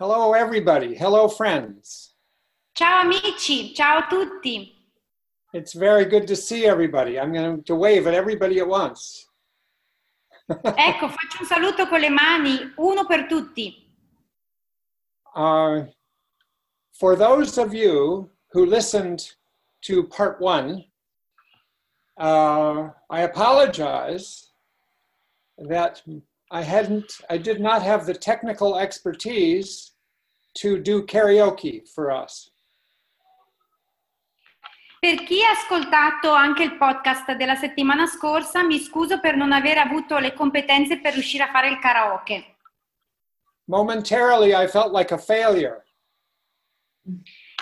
Hello, everybody. Hello, friends. Ciao amici, ciao tutti. It's very good to see everybody. I'm going to wave at everybody at once. Ecco, faccio un saluto con le mani, uno per tutti. Uh, for those of you who listened to part one, uh, I apologize that I hadn't, I did not have the technical expertise to do karaoke for us. Per chi ha ascoltato anche il podcast della settimana scorsa, mi scuso per non aver avuto le competenze per riuscire a fare il karaoke. Momentarily, I felt like a failure.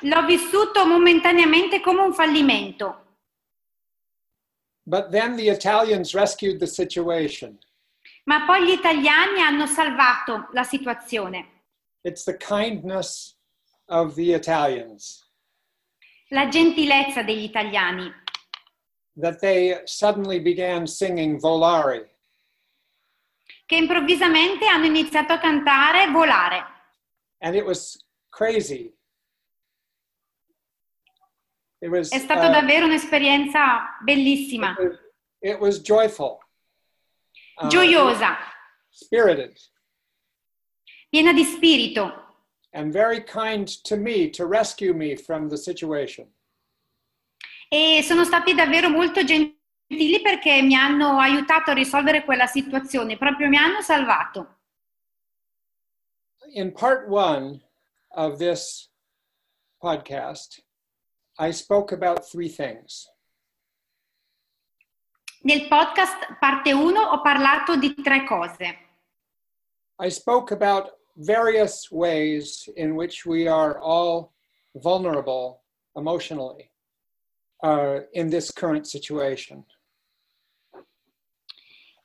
L'ho vissuto momentaneamente come un fallimento, But then the Italians rescued the situation. ma poi gli italiani hanno salvato la situazione. It's the kindness of the Italians La gentilezza degli italiani, that they suddenly began singing Volare. che improvvisamente hanno iniziato a cantare Volare. And it was crazy. It was, È stata uh, davvero un'esperienza bellissima, it was, it was joyful, uh, gioiosa, spirited, piena di spirito and very kind to me to rescue me from the situation. e sono stati davvero molto gentili perché mi hanno aiutato a risolvere quella situazione, proprio mi hanno salvato. In part one of this podcast, I spoke about three things. Nel podcast parte 1 ho parlato di tre cose. I spoke about various ways in which we are all vulnerable emotionally uh, in this current situation.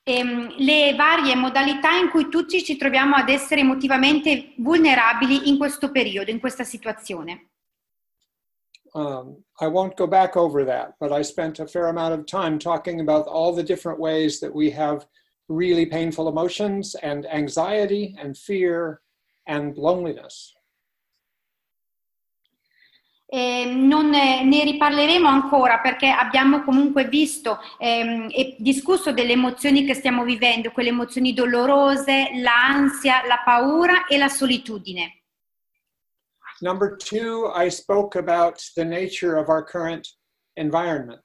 Ehm, le varie modalità in cui tutti ci troviamo ad essere emotivamente vulnerabili in questo periodo, in questa situazione. Um, I won't go back over that, but I spent a fair amount of time talking about all the different ways that we have really painful emotions and anxiety and fear and loneliness. Eh, non eh, ne riparleremo ancora perché abbiamo comunque visto ehm, e discusso delle emozioni che stiamo vivendo, quelle emozioni dolorose, l'ansia, la paura e la solitudine. Number two, I spoke about the nature of our current environment.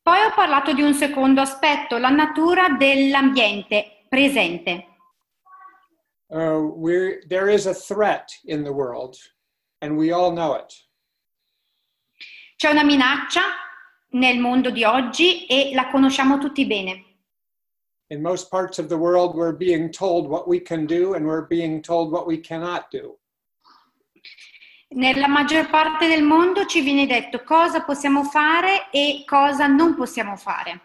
Poi ho parlato di un secondo aspetto, la natura dell'ambiente presente. Uh, we're, there is a threat in the world, and we all know it. C'è una minaccia nel mondo di oggi e la conosciamo tutti bene. In most parts of the world, we're being told what we can do, and we're being told what we cannot do. Nella maggior parte del mondo ci viene detto cosa possiamo fare e cosa non possiamo fare.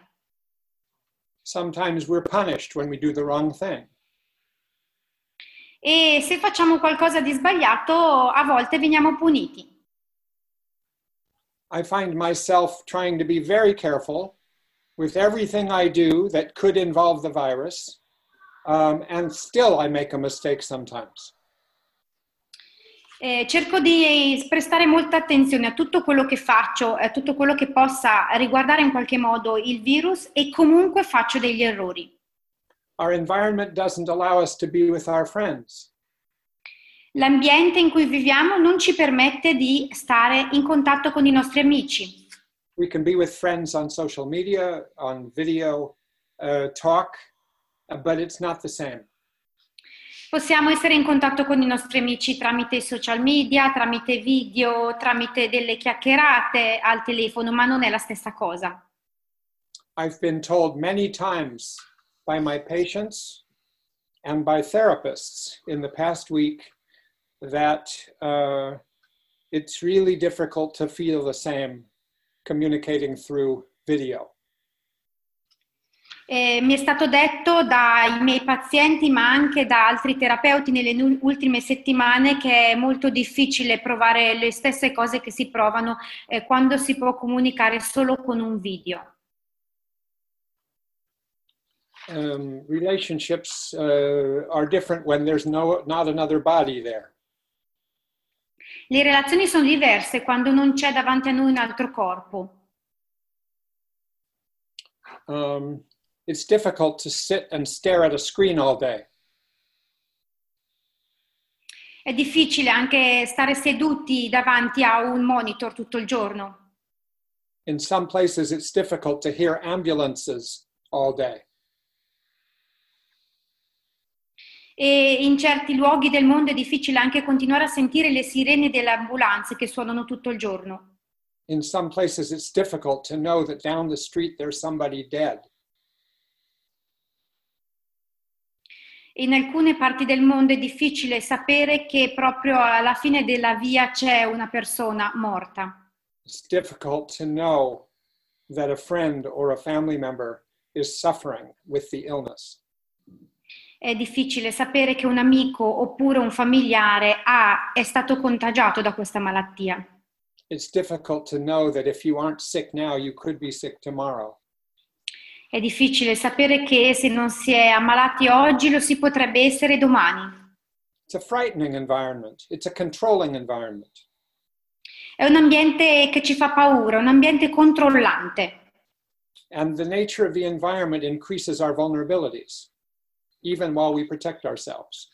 Sometimes we're punished when we do the wrong thing. E se facciamo qualcosa di sbagliato, a volte veniamo puniti. I find myself trying to be very careful with everything I do that could involve the virus, um, and still I make a mistake sometimes. Eh, cerco di prestare molta attenzione a tutto quello che faccio, a tutto quello che possa riguardare in qualche modo il virus e comunque faccio degli errori. Our environment doesn't allow us to be with our friends. L'ambiente in cui viviamo non ci permette di stare in contatto con i nostri amici. We can be with friends on social media, on video uh, talk, uh, but it's not the same. Possiamo essere in contatto con i nostri amici tramite i social media, tramite video, tramite delle chiacchierate al telefono, ma non è la stessa cosa. I've been told many times by my patients and by therapists in the past week that uh, it's really difficult to feel the same communicating through video. Eh, mi è stato detto dai miei pazienti, ma anche da altri terapeuti nelle ultime settimane, che è molto difficile provare le stesse cose che si provano eh, quando si può comunicare solo con un video. Um, relationships uh, are different when there's no, not another body there. Le relazioni sono diverse quando non c'è davanti a noi un altro corpo. Um, it's difficult to sit and stare at a screen all day. È difficile anche stare seduti davanti a un monitor tutto il giorno. In some places, it's difficult to hear ambulances all day. E in certi luoghi del mondo è difficile anche continuare a sentire le sirene delle ambulanze che suonano tutto il giorno. In some places, it's difficult to know that down the street there's somebody dead. In alcune parti del mondo è difficile sapere che proprio alla fine della via c'è una persona morta. It's È difficile sapere che un amico oppure un familiare ha, è stato contagiato da questa malattia. Now. È difficile sapere che se non si è ammalati oggi lo si potrebbe essere domani. It's a frightening environment. It's a controlling environment. È un ambiente che ci fa paura, un ambiente controllante. And the nature of the environment increases our vulnerabilities, even while we protect ourselves.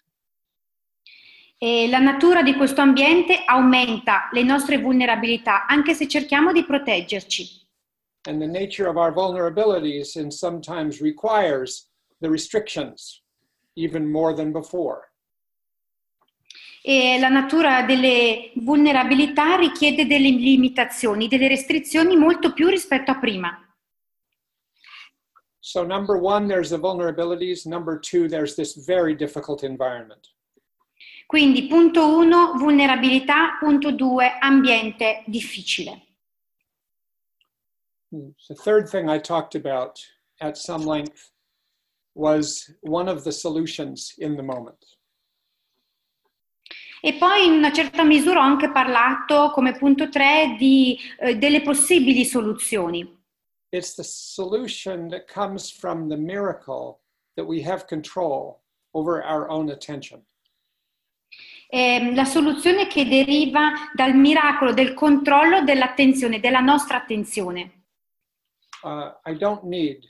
E la natura di questo ambiente aumenta le nostre vulnerabilità, anche se cerchiamo di proteggerci. And the nature of our vulnerabilities and sometimes requires the restrictions, even more than before. E la natura delle vulnerabilità richiede delle limitazioni, delle restrizioni molto più rispetto a prima. So, number one, there's the vulnerabilities. Number two, there's this very difficult environment. Quindi punto uno, vulnerabilità, punto due, ambiente difficile. The third thing I talked about at some length was one of the solutions in the moment. E poi in una certa misura ho anche parlato come punto tre di, eh, delle possibili soluzioni. It's the solution that comes from the miracle that we have control over our own attention. Ehm, la soluzione che deriva dal miracolo del controllo dell'attenzione, della nostra attenzione. Uh, I don't need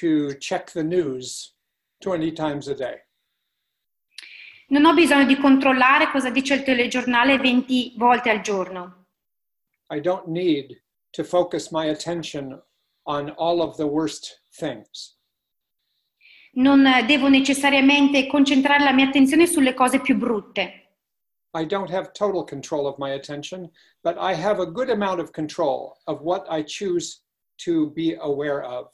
to check the news 20 times a day. Non ho bisogno di controllare cosa dice il telegiornale 20 volte al giorno. I don't need to focus my attention on all of the worst things. Non eh, devo necessariamente concentrare la mia attenzione sulle cose più brutte. I don't have total control of my attention, but I have a good amount of control of what I choose to be aware of.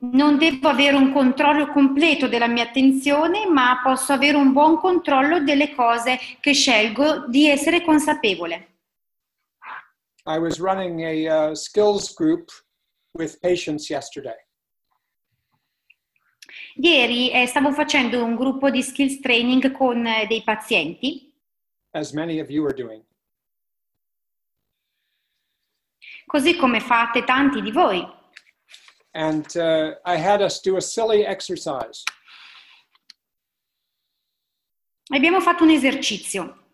Non devo avere un controllo completo della mia attenzione, ma posso avere un buon controllo delle cose che scelgo di essere consapevole. I was running a uh, skills group with patients yesterday. Ieri eh, stavo facendo un gruppo di skills training con eh, dei pazienti, as many of you are doing. così come fate tanti di voi. And uh, I had us do a silly exercise. Abbiamo fatto un esercizio.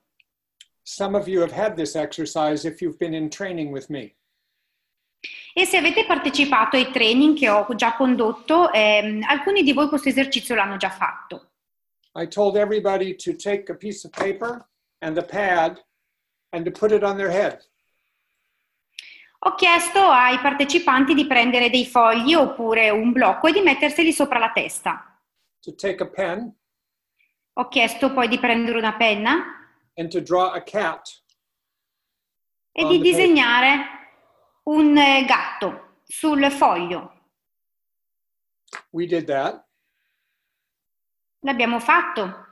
Some of you have had this exercise if you've been in training with me. E se avete partecipato ai training che ho già condotto, ehm, alcuni di voi questo esercizio l'hanno già fatto. I told everybody to take a piece of paper and a pad and to put it on their head. Ho chiesto ai partecipanti di prendere dei fogli oppure un blocco e di metterseli sopra la testa. to take a pen Ho chiesto poi di prendere una penna and to draw a cat e di disegnare un eh, gatto sul foglio. we did that L'abbiamo fatto.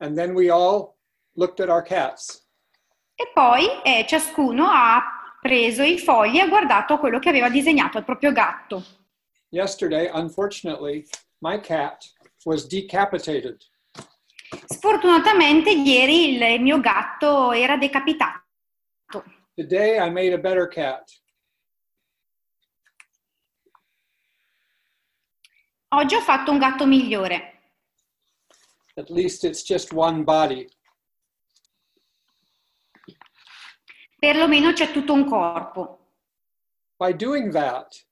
and then we all looked at our cats E poi eh, ciascuno ha preso i fogli e ha guardato quello che aveva disegnato il proprio gatto. yesterday unfortunately my cat was decapitated Sfortunatamente ieri il mio gatto era decapitato. today i made a better cat Oggi ho fatto un gatto migliore. At least it's just one body. Perlomeno c'è tutto un corpo. By doing that,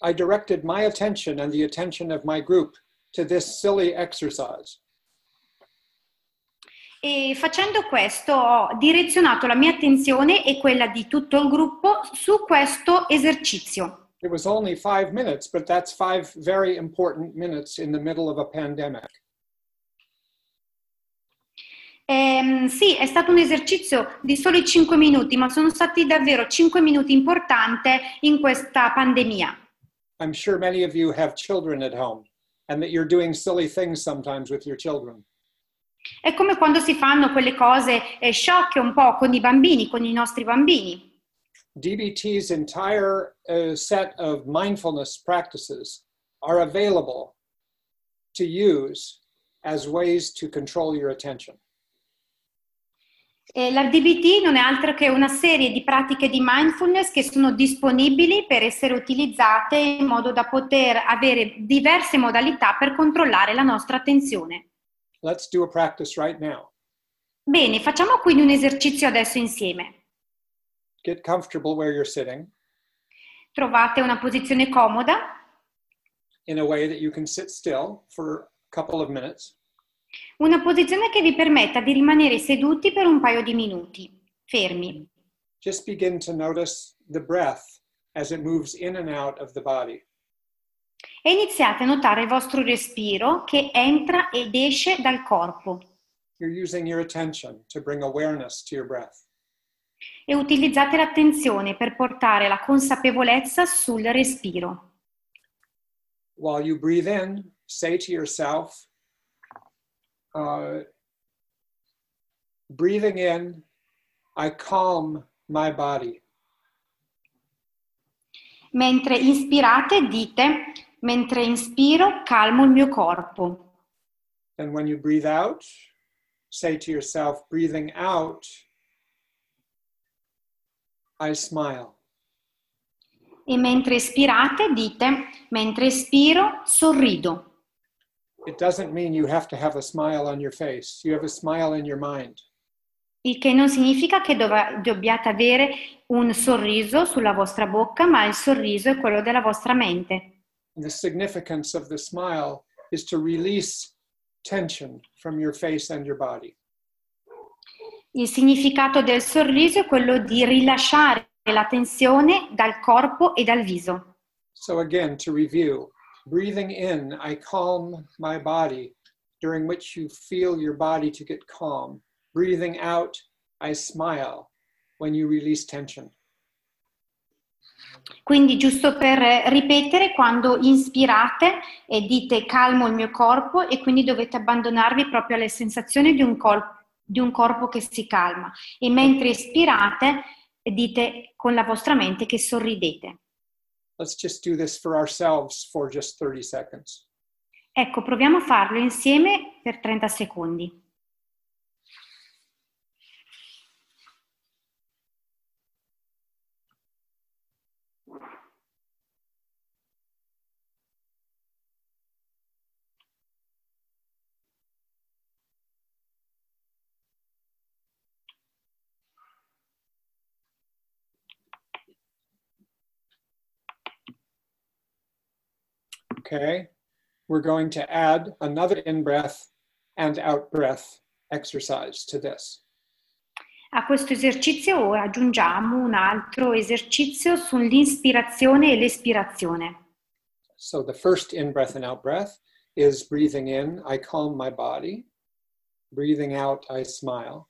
I directed my attention and the attention of my group to this silly exercise. E facendo questo ho direzionato la mia attenzione e quella di tutto il gruppo su questo esercizio. It was only five minutes, but that's five very important minutes in the middle of a pandemic. Ehm, sì, è stato un esercizio di soli 5 minuti, ma sono stati davvero 5 minuti importanti in questa pandemia. I'm sure many of you have children at home and that you're doing silly things sometimes with your children. È come quando si fanno quelle cose eh, sciocche un po' con i bambini, con i nostri bambini. DBT's entire uh, set of mindfulness practices are available to use as ways to control your attention. E la DBT non è altro che una serie di pratiche di mindfulness che sono disponibili per essere utilizzate in modo da poter avere diverse modalità per controllare la nostra attenzione. Let's do a practice right now. Bene, facciamo quindi un esercizio adesso insieme. Get comfortable where you're sitting Trovate una posizione comoda, in a way that you can sit still for a couple of minutes. una posizione che vi permetta di rimanere seduti per un paio di minuti, fermi. Just begin to notice the breath as it moves in and out of the body. E iniziate a notare il vostro respiro che entra ed esce dal corpo. E utilizzate l'attenzione per portare la consapevolezza sul respiro. While you breathe in, say to yourself, uh, breathing in, I calm my body. Mentre inspirate dite, mentre inspiro calmo il mio corpo. And when you breathe out, say to yourself, breathing out, I smile. E mentre espirate dite, mentre espiro sorrido. It doesn't mean you have to have a smile on your face. You have a smile in your mind. Il che non significa che dov- dobbiate avere un sorriso sulla vostra bocca, ma il sorriso è quello della vostra mente. And the significance of the smile is to release tension from your face and your body. Il significato del sorriso è quello di rilasciare la tensione dal corpo e dal viso. So, again, to review breathing in, I calm my body, during which you feel your body to get calm. Breathing out, I smile when you release tension. Quindi giusto per ripetere, quando inspirate e dite calmo il mio corpo e quindi dovete abbandonarvi proprio alle sensazioni di un, col- di un corpo che si calma e mentre espirate dite con la vostra mente che sorridete. Let's just do this for ourselves for just 30 seconds. Ecco, proviamo a farlo insieme per 30 secondi. Okay, we're going to add another in breath and out breath exercise to this. A questo esercizio ora aggiungiamo un altro esercizio sull'ispirazione e l'espirazione. So, the first in breath and out breath is breathing in, I calm my body. Breathing out, I smile.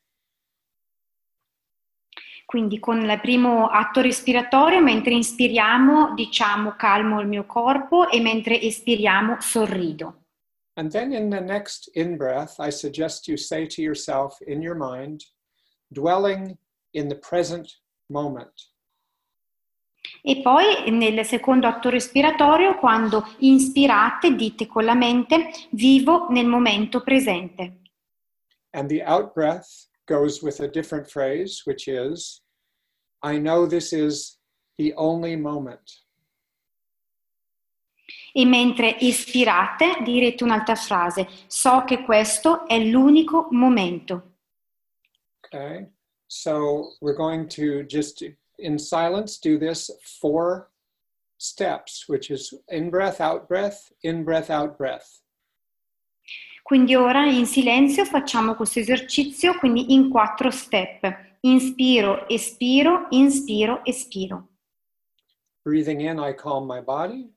Quindi con il primo atto respiratorio, mentre inspiriamo, diciamo calmo il mio corpo e mentre espiriamo sorrido. And then in the next in breath, I suggest you say to yourself in your mind, dwelling in the present moment. E poi nel secondo atto respiratorio, quando inspirate, dite con la mente vivo nel momento presente. And the out breath goes with a different phrase, which is, I know this is the only moment. E mentre espirate direte un'altra frase, so che questo è l'unico momento. Okay, so we're going to just in silence do this four steps, which is in breath, out breath, in breath, out breath. Quindi ora in silenzio facciamo questo esercizio, quindi in quattro step. Inspiro, espiro, inspiro, espiro. Breathing in, I calm my body.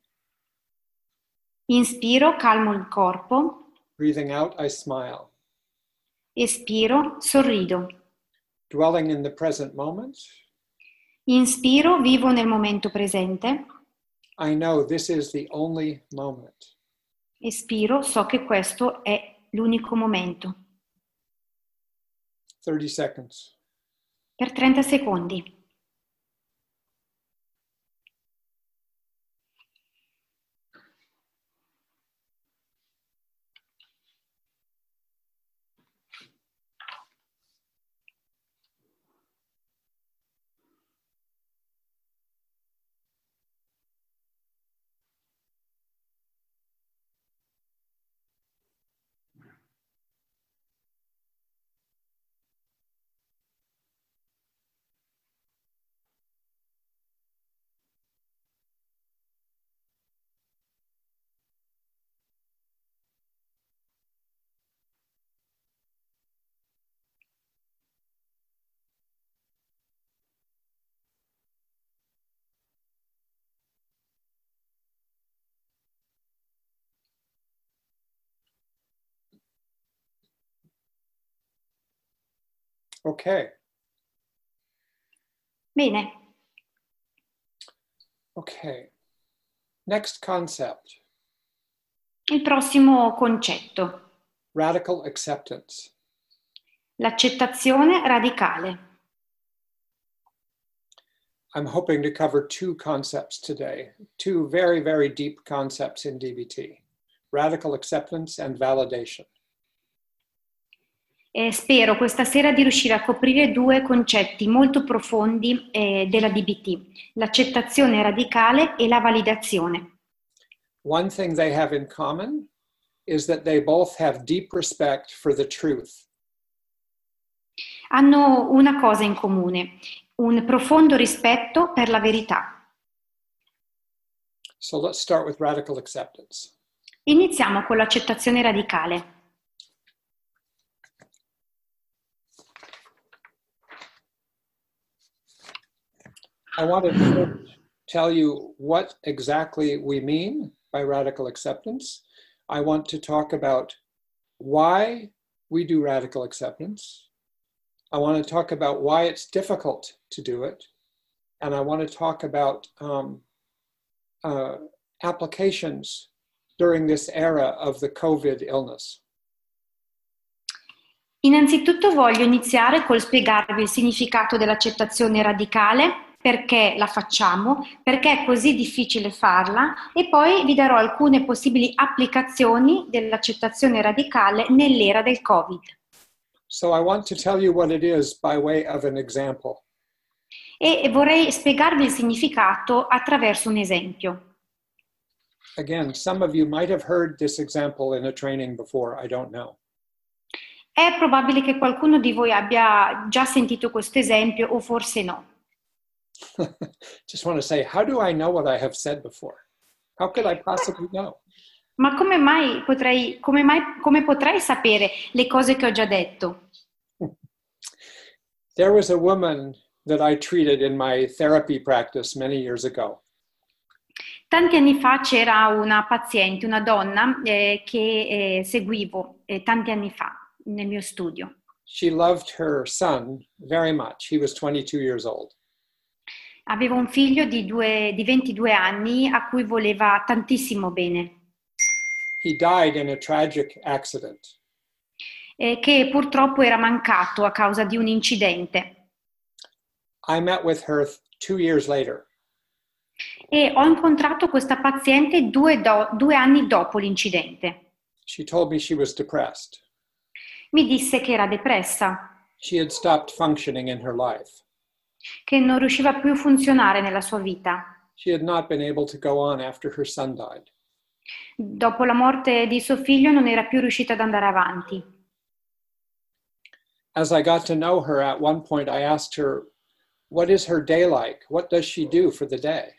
Inspiro, calmo il corpo. Breathing out, I smile. Espiro, sorrido. Dwelling in the present moment, Inspiro, vivo nel momento presente. I know this is the only moment. Espiro, so che questo è l'unico momento. 30 seconds. Per 30 secondi. Okay, Bene, okay. Next concept il prossimo concetto, radical acceptance. l'accettazione radicale. I'm hoping to cover two concepts today, two very, very deep concepts in DBT radical acceptance and validation. E spero questa sera di riuscire a coprire due concetti molto profondi eh, della DBT, l'accettazione radicale e la validazione. One thing they have in common is that they both have deep respect for the truth. Hanno una cosa in comune, un profondo rispetto per la verità. So let's start with radical acceptance. Iniziamo con l'accettazione radicale. I want to tell you what exactly we mean by radical acceptance. I want to talk about why we do radical acceptance. I want to talk about why it's difficult to do it. And I want to talk about um, uh, applications during this era of the COVID illness. Innanzitutto voglio iniziare col spiegarvi il significato dell'accettazione radicale, perché la facciamo, perché è così difficile farla e poi vi darò alcune possibili applicazioni dell'accettazione radicale nell'era del Covid. So I want to tell you what it is by way of an example. E vorrei spiegarvi il significato attraverso un esempio. Again, some of you might have heard this example in a training before, I don't know. È probabile che qualcuno di voi abbia già sentito questo esempio o forse no. Just want to say, how do I know what I have said before? How could I possibly know? Ma come mai potrei, come mai, come potrei sapere le cose che ho già detto? There was a woman that I treated in my therapy practice many years ago. Tanti anni fa c'era una paziente, una donna eh, che eh, seguivo eh, tanti anni fa nel mio studio. She loved her son very much. He was 22 years old. Aveva un figlio di, due, di 22 anni a cui voleva tantissimo bene, He died in a tragic accident. eh, che purtroppo era mancato a causa di un incidente. I met with her two years later. E ho incontrato questa paziente due, do- due anni dopo l'incidente. She told me she was depressed. Mi disse che era depressa, She had stopped functioning in her life. Che non riusciva più a funzionare nella sua vita. Dopo la morte di suo figlio non era più riuscita ad andare avanti. As I got to know her, at one point I asked her, What is her day like? What does she do for the day?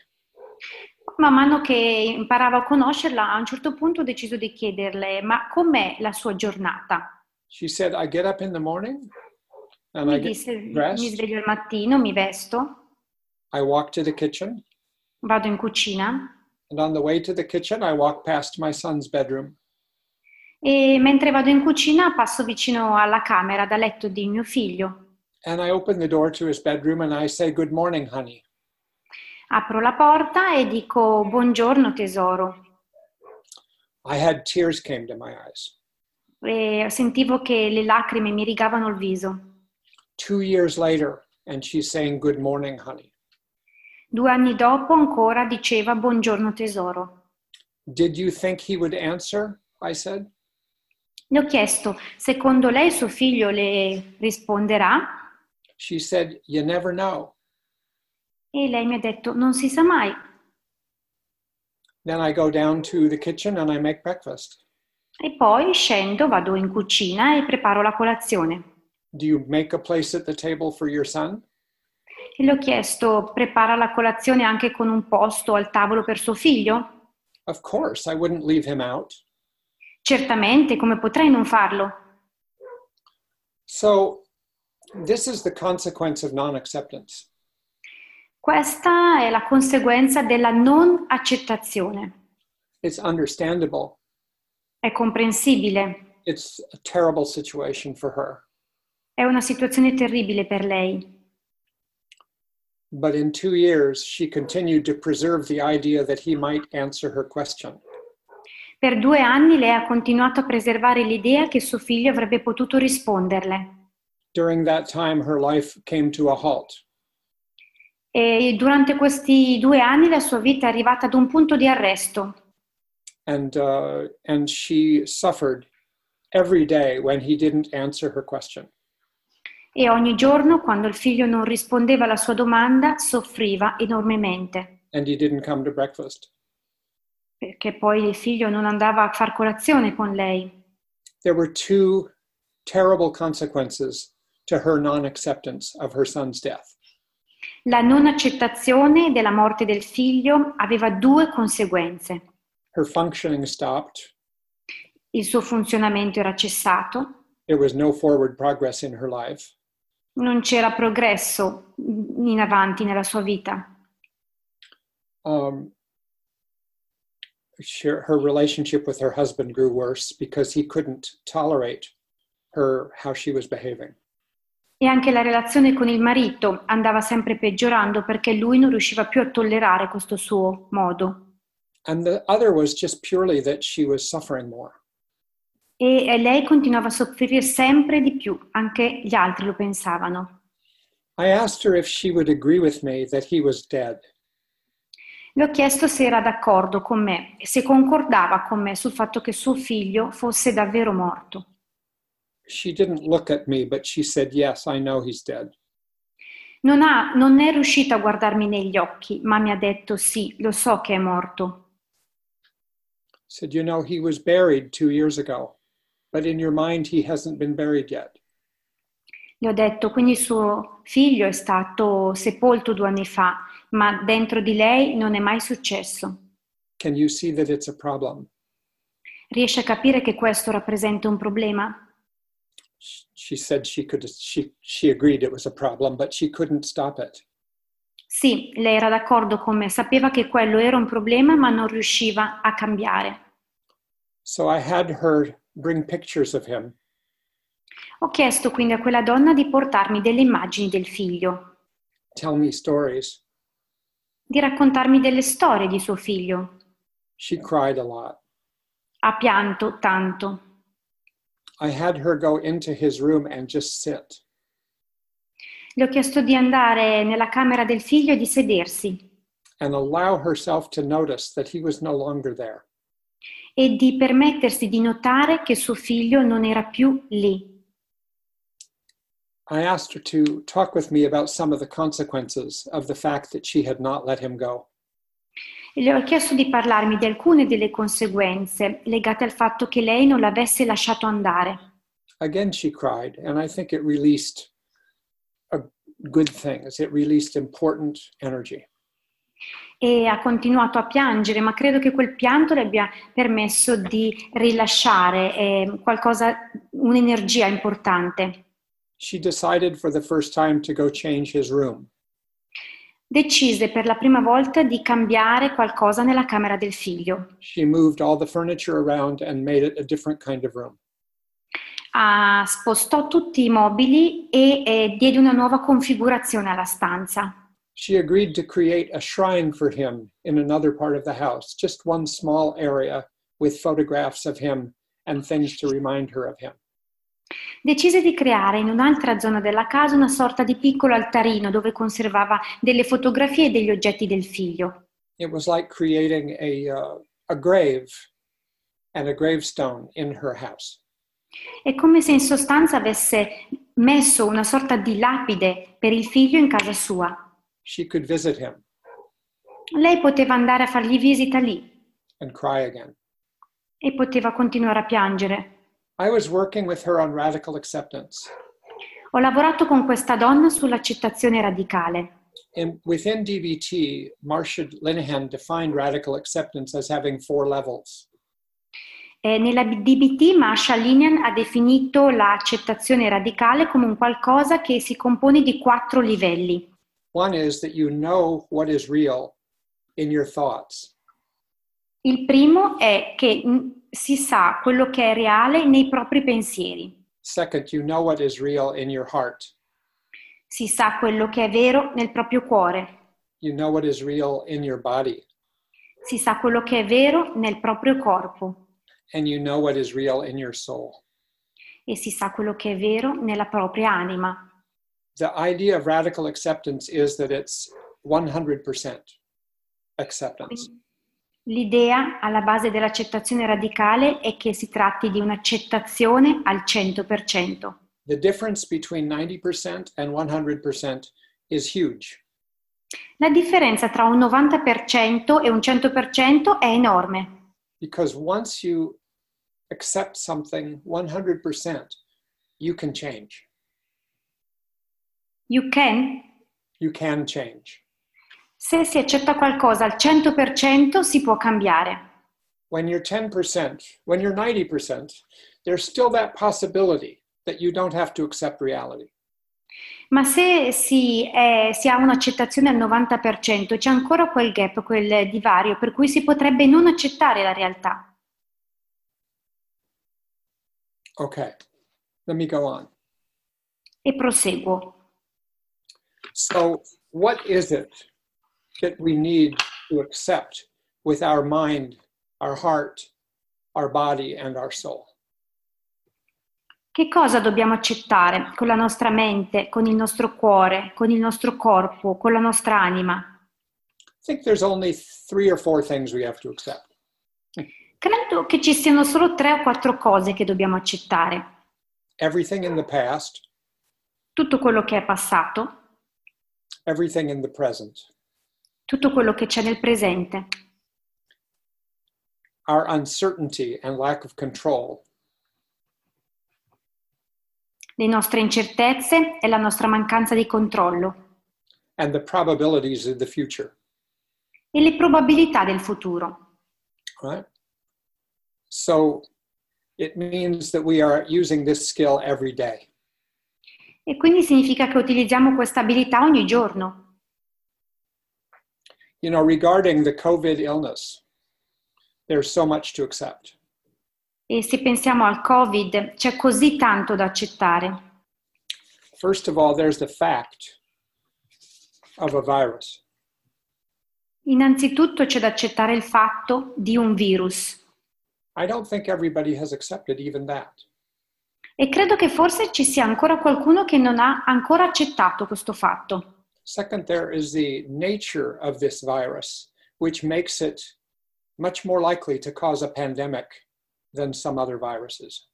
Man mano che imparavo a conoscerla, a un certo punto ho deciso di chiederle, ma com'è la sua giornata? She said, I get up in the morning and Mi I disse, mi sveglio al mattino, mi vesto, I walk to the kitchen, vado in cucina and on the way to the kitchen, I walk past my son's bedroom. e mentre vado in cucina passo vicino alla camera da letto di mio figlio. And I open the door to his bedroom and I say, Good morning, honey. Apro la porta e dico buongiorno tesoro. I had tears came to my eyes. E sentivo che le lacrime mi rigavano il viso. Two years later, and she's saying, Good morning, honey. Due anni dopo ancora diceva buongiorno tesoro. Did you think he would answer? I said. Le ho chiesto, secondo lei suo figlio le risponderà? She said, You never know. E lei mi ha detto, non si sa mai. Then I go down to the kitchen and I make breakfast. E poi scendo, vado in cucina e preparo la colazione. Do you make a place at the table for your son? E le ho chiesto, prepara la colazione anche con un posto al tavolo per suo figlio? Of course, I wouldn't leave him out. Certamente, come potrei non farlo? So, this is the consequence of non acceptance. Questa è la conseguenza della non accettazione. It's understandable. È comprensibile, It's a terrible situation for her. È una situazione terribile per lei. But in two years, she continued to preserve the idea that he might answer her question. Per due anni lei ha continuato a preservare l'idea che suo figlio avrebbe potuto risponderle. During that time, her life came to a halt. E durante questi due anni la sua vita è arrivata ad un punto di arresto And, uh, and she suffered every day when he didn't answer her question. E ogni giorno, quando il figlio non rispondeva alla sua domanda, soffriva enormemente, And he didn't come to breakfast. perché poi il figlio non andava a far colazione con lei. There were two terrible consequences to her non acceptance of her son's death. La non accettazione della morte del figlio aveva due conseguenze. Her functioning stopped. Il suo funzionamento era cessato, There was no non c'era progresso in avanti nella sua vita. Um, her relationship with her husband grew worse because he couldn't tolerate her how she was behaving. E anche la relazione con il marito andava sempre peggiorando perché lui non riusciva più a tollerare questo suo modo. And the other was just purely that she was suffering more. E lei continuava a soffrire sempre di più, anche gli altri lo pensavano. Le ho chiesto se era d'accordo con me se concordava con me sul fatto che suo figlio fosse davvero morto. Me, said, Yes. Non, ha, non è riuscita a guardarmi negli occhi, ma mi ha detto sì, lo so che è morto. said, You know, he was buried two years ago, but in your mind, he hasn't been buried yet. Le ho detto, quindi suo figlio è stato sepolto due anni fa, ma dentro di lei non è mai successo. Can you see that it's a problem? Riesce a capire che questo rappresenta un problema? She said she could, she, she agreed it was a problem, but she couldn't stop it. Sì, lei era d'accordo con me, sapeva che quello era un problema, ma non riusciva a cambiare. So I had her bring pictures of him. Ho chiesto quindi a quella donna di portarmi delle immagini del figlio, tell me stories. di raccontarmi delle storie di suo figlio. She cried a lot. Ha pianto tanto. I had her go into his room and just sit. Le ho chiesto di andare nella camera del figlio e di sedersi and allow herself to notice that he was no longer there. E di permettersi di notare che suo figlio non era più lì. I asked her to talk with me about some of the consequences of the fact that she had not let him go. e le ho chiesto di parlarmi di alcune delle conseguenze legate al fatto che lei non l'avesse lasciato andare. Again, she cried, and I think it released a good things. It released important energy. E ha continuato a piangere, ma credo che quel pianto le abbia permesso di rilasciare eh, qualcosa, un'energia importante. She decided for the first time to go change his room. Decise per la prima volta di cambiare qualcosa nella camera del figlio. She moved all the furniture around and made it a different kind of room. Ah, spostò tutti i mobili e eh, diede una nuova configurazione alla stanza. She agreed to create a shrine for him in another part of the house, just one small area with photographs of him and things to remind her of him. Decise di creare in un'altra zona della casa una sorta di piccolo altarino dove conservava delle fotografie e degli oggetti del figlio. It was like creating a, uh, a grave and a gravestone in her house. È come se in sostanza avesse messo una sorta di lapide per il figlio in casa sua. She could visit him Lei poteva andare a fargli visita lì and cry again. e poteva continuare a piangere. I was working with her on radical acceptance. Ho lavorato con questa donna sull'accettazione radicale. In, within DBT, Marcia Linehan defined radical acceptance as having four levels. Eh, nella DBT Marsha Linian ha definito l'accettazione radicale come un qualcosa che si compone di quattro livelli. One is that you know what is real in your thoughts. Il primo è che mm, si sa quello che è reale nei propri pensieri, Second, you know what is real in your heart. si sa quello che è vero nel proprio cuore, You know what is real in your body. si sa quello che è vero nel proprio corpo And you know what is real in your soul. e si sa quello che è vero nella propria anima. The idea of radical acceptance is that it's 100% acceptance. L'idea alla base dell'accettazione radicale è che si tratti di un'accettazione al 100%. The difference between 90% and 100% is huge. La differenza tra un 90% e un 100% è enorme, Because once you accept something 100%, you can change. You can, You can change. se si accetta qualcosa al 100% si può cambiare. When you're 10%, when you're 90%, there's still that possibility that you don't have to accept reality. Ma se si, è- si ha un'accettazione al 90%, c'è ancora quel gap, quel divario, per cui si potrebbe non accettare la realtà. Okay, let me go on. E proseguo. So, what is it that we need to accept with our mind, our heart, our body, and our soul? Che cosa dobbiamo accettare con la nostra mente, con il nostro cuore, con il nostro corpo, con la nostra anima? I think there's only three or four things we have to accept. Credo che ci siano solo tre o quattro cose che dobbiamo accettare. Everything in the past, Tutto quello che è passato, everything in the present, tutto quello che c'è nel presente, our uncertainty and lack of control, le nostre incertezze e la nostra mancanza di controllo and the probabilities of the future. e le probabilità del futuro. right? So it means that we are using this skill every day. E quindi significa che utilizziamo questa abilità ogni giorno. You know, regarding the COVID illness, there's so much to accept. E se pensiamo al Covid, c'è così tanto da accettare. First of all, there's the fact of a virus. Innanzitutto c'è da accettare il fatto di un virus. I don't think everybody has accepted even that. E credo che forse ci sia ancora qualcuno che non ha ancora accettato questo fatto. Second, there is the nature of this virus, which makes it much more likely to cause a pandemic than some other viruses.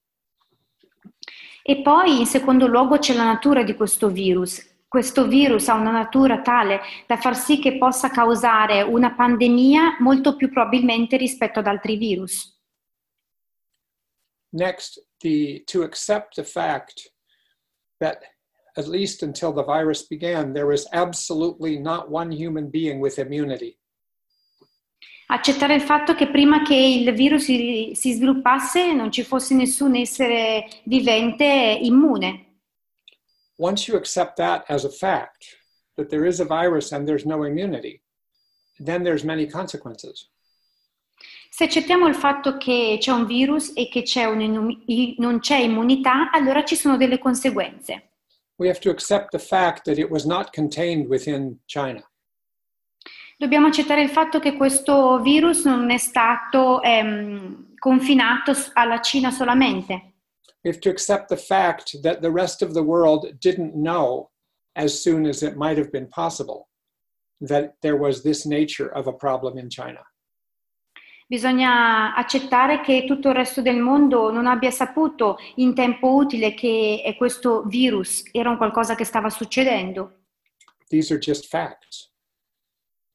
E poi, in secondo luogo, c'è la natura di questo virus, questo virus ha una natura tale da far sì che possa causare una pandemia molto più probabilmente rispetto ad altri virus. Next, the, to accept the fact that at least until the virus began, there was absolutely not one human being with immunity. Accettare il fatto che prima che il virus si, si sviluppasse non ci fosse nessun essere vivente immune. Once you accept that as a fact, that there is a virus and there's no immunity, then there's many consequences. Se accettiamo il fatto che c'è un virus e che c'è non c'è immunità, allora ci sono delle conseguenze. We have to accept the fact that it was not contained within China. Dobbiamo accettare il fatto che questo virus non è stato ehm, confinato alla Cina solamente. We have to accept the fact that the rest of the world didn't know as soon as it might have been possible that there was this nature of a problem in China. Bisogna accettare che tutto il resto del mondo non abbia saputo in tempo utile che questo virus era un qualcosa che stava succedendo.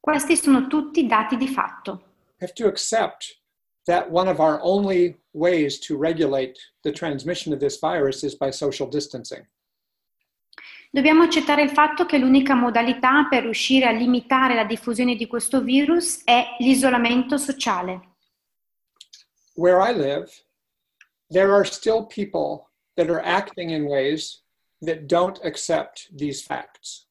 Questi sono tutti dati di fatto. We have to accept that one of our only ways to regulate the transmission of this virus is by social distancing. Dobbiamo accettare il fatto che l'unica modalità per riuscire a limitare la diffusione di questo virus è l'isolamento sociale. Where I live, there are still people that are acting in ways that don't accept these facts.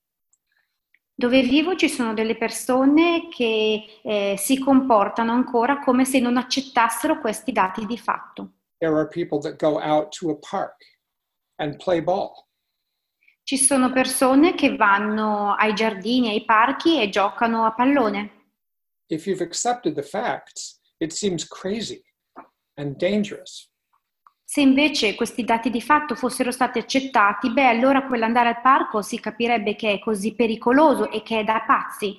Dove vivo ci sono delle persone che eh, si comportano ancora come se non accettassero questi dati di fatto. There are people that go out to a park and play ball. Ci sono persone che vanno ai giardini, ai parchi e giocano a pallone. If you've accepted the facts, it seems crazy and dangerous. Se invece questi dati di fatto fossero stati accettati, beh, allora quell'andare al parco si capirebbe che è così pericoloso e che è da pazzi.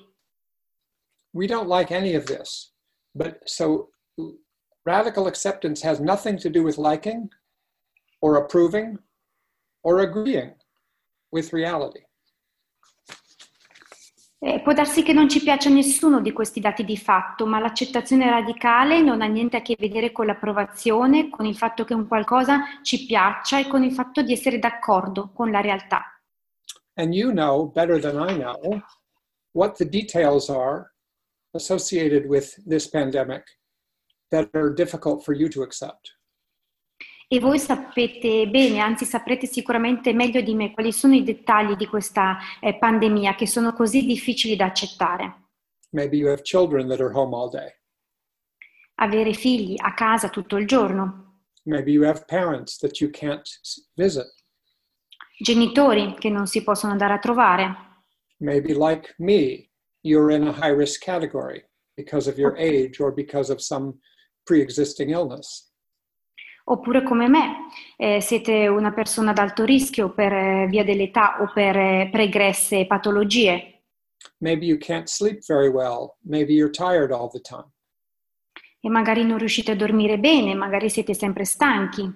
We don't like any of this, but so radical acceptance has nothing to do with liking or approving or agreeing with reality. Eh, può darsi che non ci piaccia nessuno di questi dati di fatto, ma l'accettazione radicale non ha niente a che vedere con l'approvazione, con il fatto che un qualcosa ci piaccia e con il fatto di essere d'accordo con la realtà. And you know better than I know what the details are associated with this pandemic that are difficult for you to accept. E voi sapete bene, anzi saprete sicuramente meglio di me quali sono i dettagli di questa eh, pandemia che sono così difficili da accettare. Maybe you have children that are home all day. Avere figli a casa tutto il giorno. Maybe you have parents that you can't visit. Genitori che non si possono andare a trovare. Maybe like me, you're in a high risk category because of your age or because of some pre-existing illness. Oppure come me, eh, siete una persona ad alto rischio per eh, via dell'età o per eh, pregresse patologie. Maybe you can't sleep very well, maybe you're tired all the time. E magari non riuscite a dormire bene, magari siete sempre stanchi.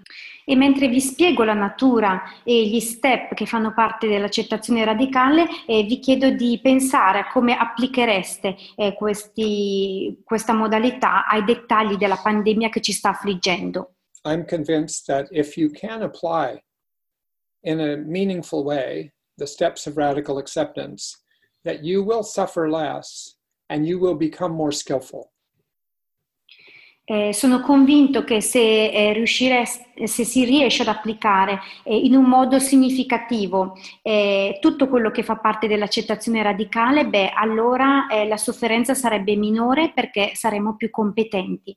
E mentre vi spiego la natura e gli step che fanno parte dell'accettazione radicale, eh, vi chiedo di pensare a come applichereste eh, questi, questa modalità ai dettagli della pandemia che ci sta affliggendo. I'm convinced that if you can apply in a meaningful way the steps of radical acceptance, that you will suffer less and you will become more skillful. Eh, sono convinto che se, eh, se, si riesce ad applicare eh, in un modo significativo eh, tutto quello che fa parte dell'accettazione radicale, beh, allora eh, la sofferenza sarebbe minore perché saremo più competenti.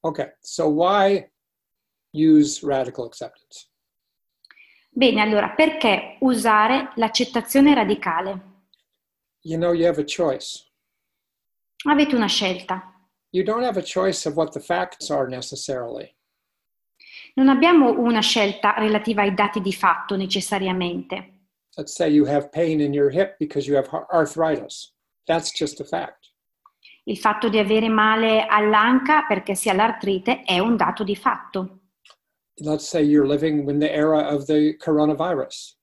Ok, so why use radical acceptance? Bene, allora perché usare l'accettazione radicale? You know you have a choice. Avete una scelta. You don't have a choice of what the facts are necessarily. Non abbiamo una scelta relativa ai dati di fatto necessariamente. Let's say you have pain in your hip because you have arthritis. That's just a fact. Il fatto di avere male all'anca perché si ha l'artrite è un dato di fatto let's say you're living in the era of the coronavirus.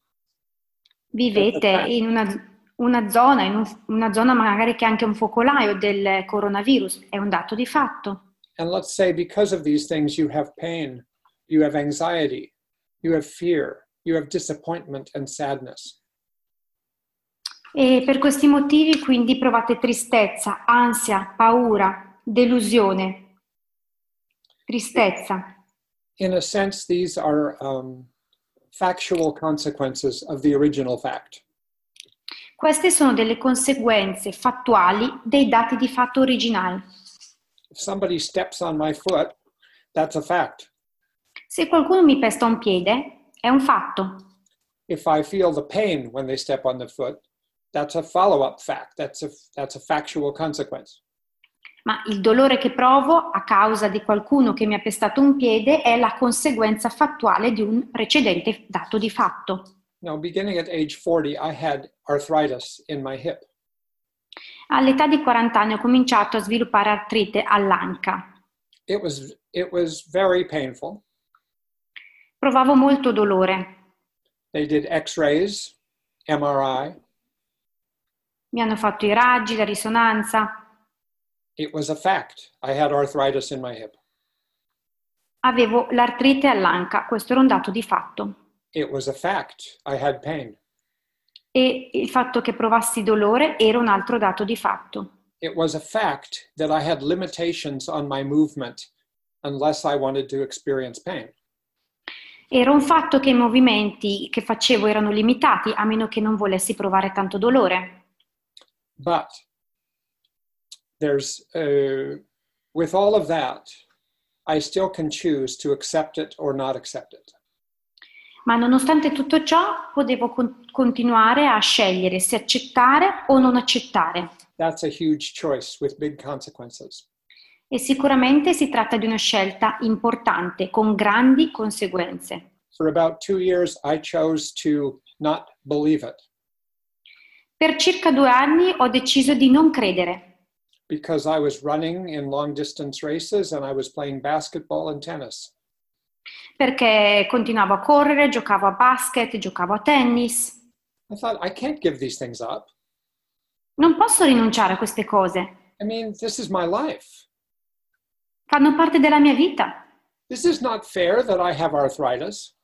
Vivete in una, una zona, in un- una zona magari che è anche un focolaio del coronavirus, è un dato di fatto. And let's say because of these things, you have pain, you have anxiety, you have fear, you have disappointment and sadness. E per questi motivi quindi provate tristezza, ansia, paura, delusione. Tristezza. In a sense, these are um, factual consequences of the original fact. Queste sono delle conseguenze fattuali dei dati di fatto originali. If somebody steps on my foot, that's a fact. Se qualcuno mi pesta un piede, è un fatto. If I feel the pain when they step on the foot, that's a follow up fact. That's a, that's a factual consequence. Ma il dolore che provo a causa di qualcuno che mi ha pestato un piede è la conseguenza fattuale di un precedente dato di fatto. Now, beginning at age 40, I had arthritis in my hip. All'età di 40 anni ho cominciato a sviluppare artrite all'anca. It was, it was very painful. Provavo molto dolore. They did x rays, MRI. Mi hanno fatto i raggi, la risonanza. It was a fact. I had arthritis in my hip. Avevo l'artrite all'anca, questo era un dato di fatto. It was a fact. I had pain. E il fatto che provassi dolore era un altro dato di fatto. It was a fact that I had limitations on my movement unless I wanted to experience pain. Era un fatto che i movimenti che facevo erano limitati a meno che non volessi provare tanto dolore. But there's, uh, with all of that, I still can choose to accept it or not accept it. Ma nonostante tutto ciò, potevo con- continuare a scegliere se accettare o non accettare. That's a huge choice with big consequences. E sicuramente si tratta di una scelta importante, con grandi conseguenze. For about two years, I chose to not believe it Per circa due anni ho deciso di non credere, because I was running in long distance races and I was playing basketball and tennis. perché continuavo a correre, giocavo a basket, giocavo a tennis. I thought, I can't give these things up. Non posso rinunciare a queste cose, I mean, this is my life. fanno parte della mia vita. This is not fair that I have arthritis.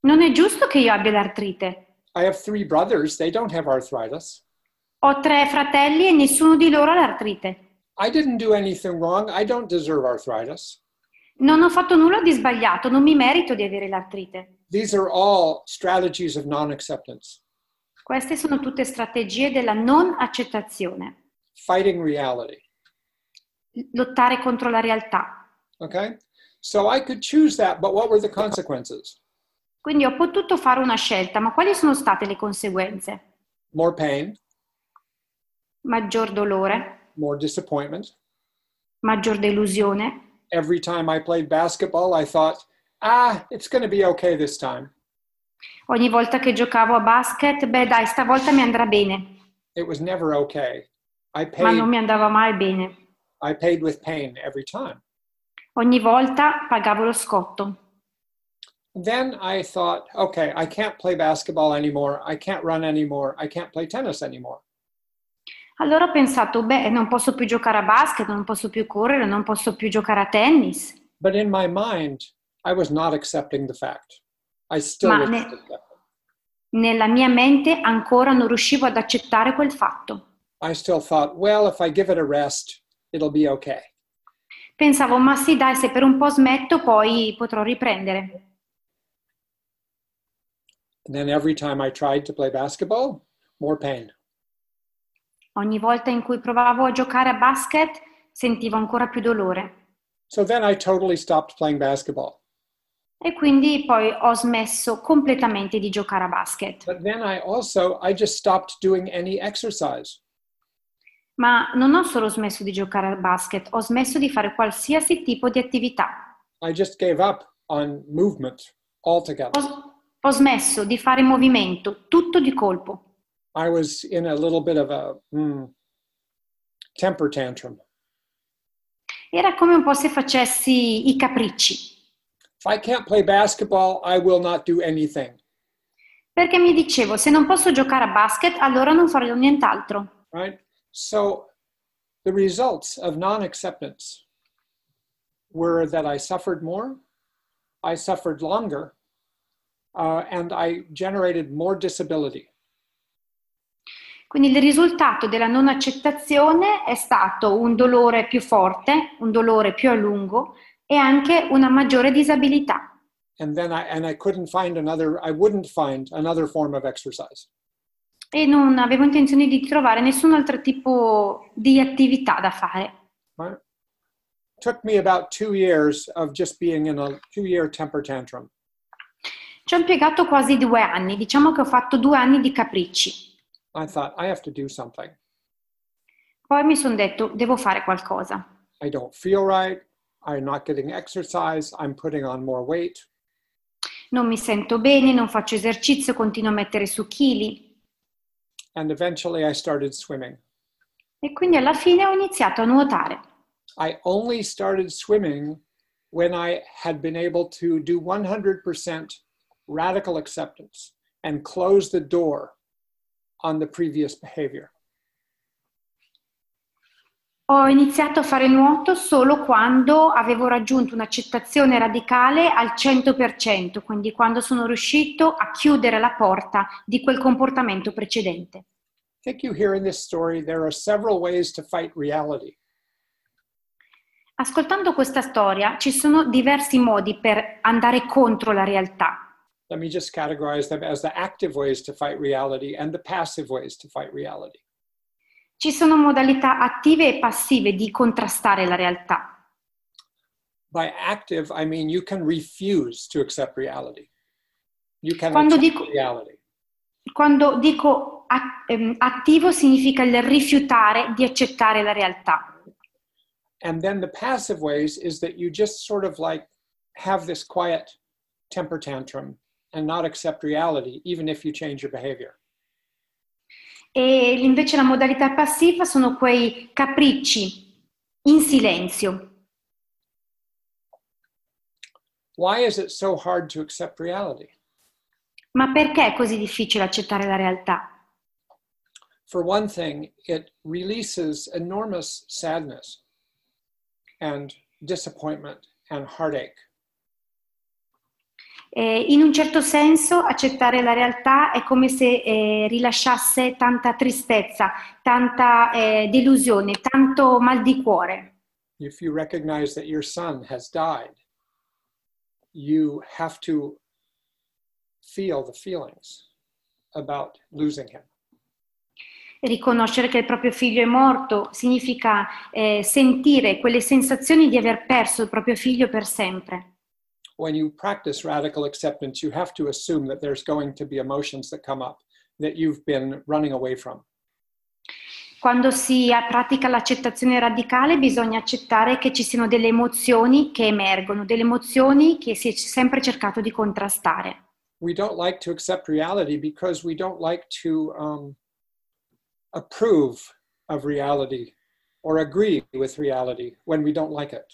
Non è giusto che io abbia l'artrite. I have three brothers, they don't have arthritis. Ho tre fratelli e nessuno di loro ha l'artrite. I didn't do anything wrong. I don't deserve arthritis. Non ho fatto nulla di sbagliato, non mi merito di avere l'artrite. These are all strategies of non acceptance, Queste sono tutte strategie della non accettazione, fighting reality. lottare contro la realtà. Okay? So I could choose that, but what were the consequences? Quindi ho potuto fare una scelta, ma quali sono state le conseguenze? More pain, Maggior dolore, more disappointment. maggior delusione. Every time I played basketball, I thought, ah, it's going to be okay this time. Ogni volta che giocavo a basket, beh dai, stavolta mi andrà bene, It was never okay. I ma paid, non mi andava mai bene. I paid with pain every time. Ogni volta pagavo lo scotto. Then I thought, okay, I can't play basketball anymore. I can't run anymore. I can't play tennis anymore. Allora ho pensato, beh, non posso più giocare a basket, non posso più correre, non posso più giocare a tennis. But in my mind, I was not accepting the fact. I still Ma ne-. Nella mia mente ancora non riuscivo ad accettare quel fatto. I still thought, well, if I give it a rest, it'll be okay. Pensavo, ma sì, dai, se per un po' smetto, poi potrò riprendere. And then every time I tried to play basketball, more pain. Ogni volta in cui provavo a giocare a basket, sentivo ancora più dolore. So then I totally stopped playing basketball. E quindi poi ho smesso completamente di giocare a basket. But then I also, I just stopped doing any exercise. Ma non ho solo smesso di giocare a basket, ho smesso di fare qualsiasi tipo di attività. I just gave up on movement altogether. Ho, ho smesso di fare movimento, tutto di colpo. I was in a little bit of a hmm, temper tantrum. Era come un po' se facessi i capricci. If I can't play basketball, I will not do anything. Perché mi dicevo, se non posso giocare a basket, allora non farò nient'altro. right? So the results of non acceptance were that I suffered more, I suffered longer, uh, and I generated more disability. Quindi il risultato della non accettazione è stato un dolore più forte, un dolore più a lungo e anche una maggiore disabilità. And then I, and I couldn't find another, I wouldn't find another form of exercise. E non avevo intenzione di trovare nessun altro tipo di attività da fare. Right? Took me about two years of just being in a two year temper tantrum. Ci ho impiegato quasi due anni, diciamo che ho fatto due anni di capricci. I thought, I have to do something. Poi mi sono detto, devo fare qualcosa. I don't feel right. I'm not getting exercise. I'm putting on more weight. Non mi sento bene, non faccio esercizio, continuo a mettere su chili. And eventually I started swimming. E quindi alla fine ho iniziato a nuotare. I only started swimming when I had been able to do 100% radical acceptance and close the door on the previous behavior. Ho iniziato a fare nuoto solo quando avevo raggiunto un'accettazione radicale al 100%, quindi quando sono riuscito a chiudere la porta di quel comportamento precedente. I think you hear in this story there are several ways to fight reality. Ascoltando questa storia ci sono diversi modi per andare contro la realtà. Let me just categorize them as the active ways to fight reality and the passive ways to fight reality. Ci sono modalità attive e passive di contrastare la realtà. By active, I mean you can refuse to accept reality. You can Quando accept dico- reality. Quando dico ehm, attivo significa il rifiutare di accettare la realtà. And then the passive ways is that you just sort of like have this quiet temper tantrum and not accept reality, even if you change your behavior. E invece la modalità passiva sono quei capricci in silenzio. Why is it so hard to accept reality? Ma perché è così difficile accettare la realtà? For one thing, it releases enormous sadness and disappointment and heartache. Eh, in un certo senso accettare la realtà è come se eh, rilasciasse tanta tristezza, tanta eh, delusione, tanto mal di cuore. If you recognize that your son has died, you have to feel the feelings about losing him. Riconoscere che il proprio figlio è morto significa eh, sentire quelle sensazioni di aver perso il proprio figlio per sempre. When you practice radical acceptance, you have to assume that there's going to be emotions that come up that you've been running away from. Quando si pratica l'accettazione radicale bisogna accettare che ci siano delle emozioni che emergono, delle emozioni che si è sempre cercato di contrastare. We don't like to accept reality because we don't like to um, approve of reality or agree with reality when we don't like it.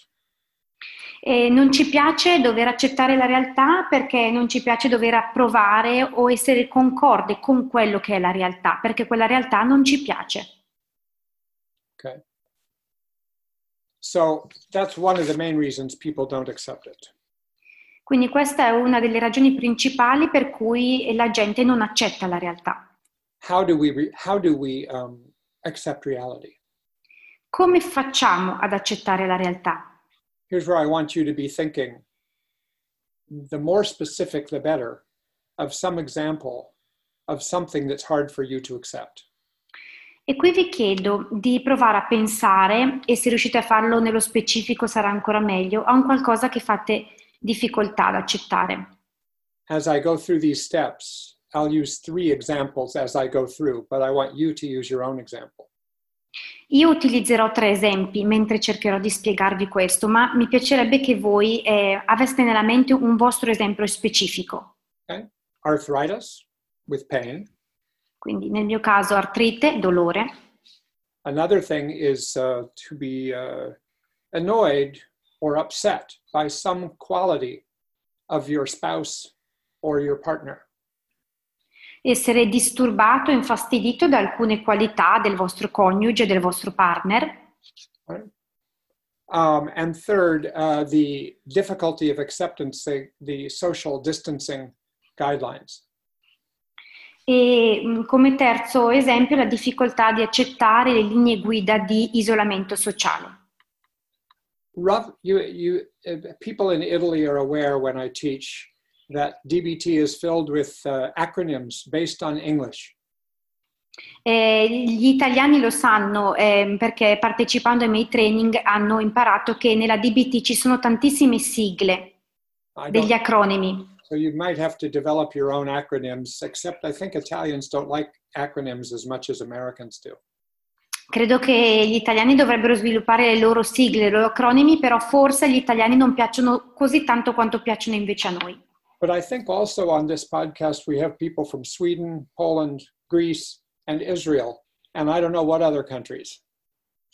E non ci piace dover accettare la realtà perché non ci piace dover approvare o essere concorde con quello che è la realtà, perché quella realtà non ci piace. Okay. So that's one of the main reasons people don't accept it. Quindi questa è una delle ragioni principali per cui la gente non accetta la realtà. How do we, re- how do we um, accept reality? Come facciamo ad accettare la realtà? Here's where I want you to be thinking the more specific, the better, of some example of something that's hard for you to accept. E qui vi chiedo di provare a pensare, e se riuscite a farlo nello specifico sarà ancora meglio, a un qualcosa che fate difficoltà ad accettare. As I go through these steps, I'll use three examples as I go through, but I want you to use your own example. Io utilizzerò tre esempi mentre cercherò di spiegarvi questo, ma mi piacerebbe che voi eh, aveste nella mente un vostro esempio specifico. Okay? Arthritis with pain. Quindi nel mio caso artrite, dolore. Another thing is uh, to be uh, annoyed or upset by some quality of your spouse or your partner. Essere disturbato, infastidito da alcune qualità del vostro coniuge, del vostro partner. Right? Um, and third, uh, the difficulty of acceptance, the, the social distancing guidelines. E mh, come terzo esempio la difficoltà di accettare le linee guida di isolamento sociale. Rough, you, you, uh, people in Italy are aware when I teach that DBT is filled with uh, acronyms based on English. Eh, gli italiani lo sanno ehm, perché partecipando ai miei training hanno imparato che nella DBT ci sono tantissime sigle, degli acronimi. so you might have to develop your own acronyms, except I think Italians don't like acronyms as much as Americans do. Credo che gli italiani dovrebbero sviluppare le loro sigle, i loro acronimi, però forse agli italiani non piacciono così tanto quanto piacciono invece a noi. But I think also on this podcast we have people from Sweden, Poland, Greece, and Israel, and I don't know what other countries.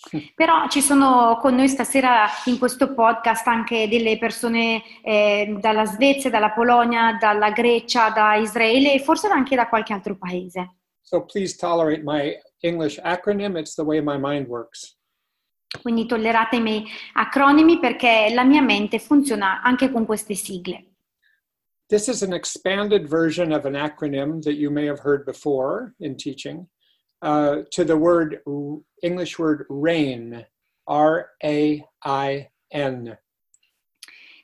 Però ci sono con noi stasera in questo podcast anche delle persone eh, dalla Svezia, dalla Polonia, dalla Grecia, da Israele e forse anche da qualche altro paese. So please tolerate my English acronym. It's the way my mind works. Quindi tollerate i miei acronimi perché la mia mente funziona anche con queste sigle. This is an expanded version of an acronym that you may have heard before in teaching uh, to the word English word RAIN, R A I N.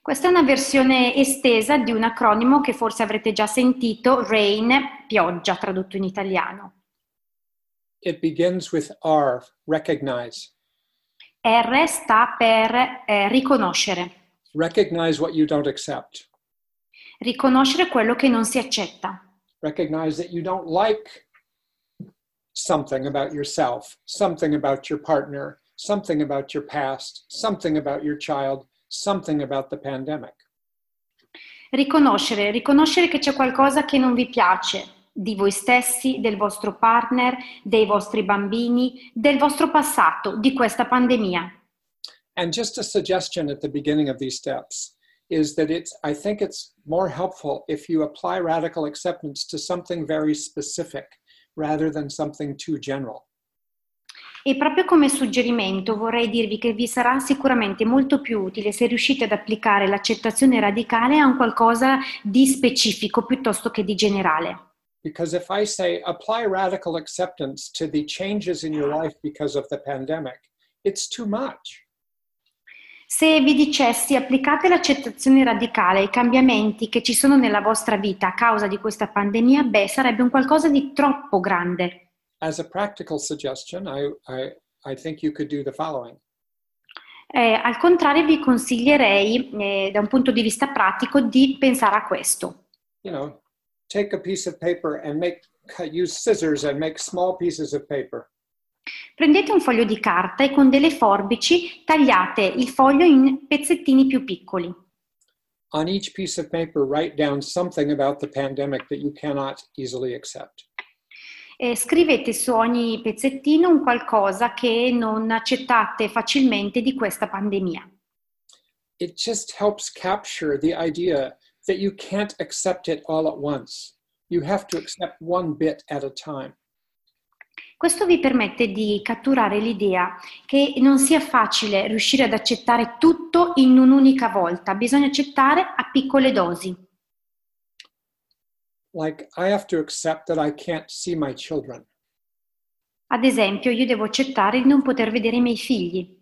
Questa è una versione estesa di un acronimo che forse avrete già sentito, RAIN, pioggia tradotto in italiano. It begins with R, recognize. R sta per eh, riconoscere, Recognize what you don't accept. Riconoscere quello che non si accetta, Recognize that you don't like something about yourself, something about your partner, something about your past, something about your child, something about the pandemic. riconoscere, riconoscere che c'è qualcosa che non vi piace di voi stessi, del vostro partner, dei vostri bambini, del vostro passato, di questa pandemia. And just a suggestion at the beginning of these steps is that it's, I think it's more helpful if you apply radical acceptance to something very specific rather than something too general. E proprio come suggerimento vorrei dirvi che vi sarà sicuramente molto più utile se riuscite ad applicare l'accettazione radicale a un qualcosa di specifico piuttosto che di generale. Because if I say apply radical acceptance to the changes in your life because of the pandemic, it's too much. Se vi dicessi applicate l'accettazione radicale ai cambiamenti che ci sono nella vostra vita a causa di questa pandemia, beh, sarebbe un qualcosa di troppo grande. As a practical suggestion, I, I, I think you could do the following. Eh, al contrario, vi consiglierei, eh, da un punto di vista pratico, di pensare a questo. You know, take a piece of paper and make, use scissors and make small pieces of paper. Prendete un foglio di carta e con delle forbici tagliate il foglio in pezzettini più piccoli. On each piece of paper, write down something about the pandemic that you cannot easily accept. E scrivete su ogni pezzettino un qualcosa che non accettate facilmente di questa pandemia. It just helps capture the idea that you can't accept it all at once. You have to accept one bit at a time. Questo vi permette di catturare l'idea che non sia facile riuscire ad accettare tutto in un'unica volta, bisogna accettare a piccole dosi. Like, I have to accept that I can't see my children. Ad esempio, io devo accettare di non poter vedere i miei figli.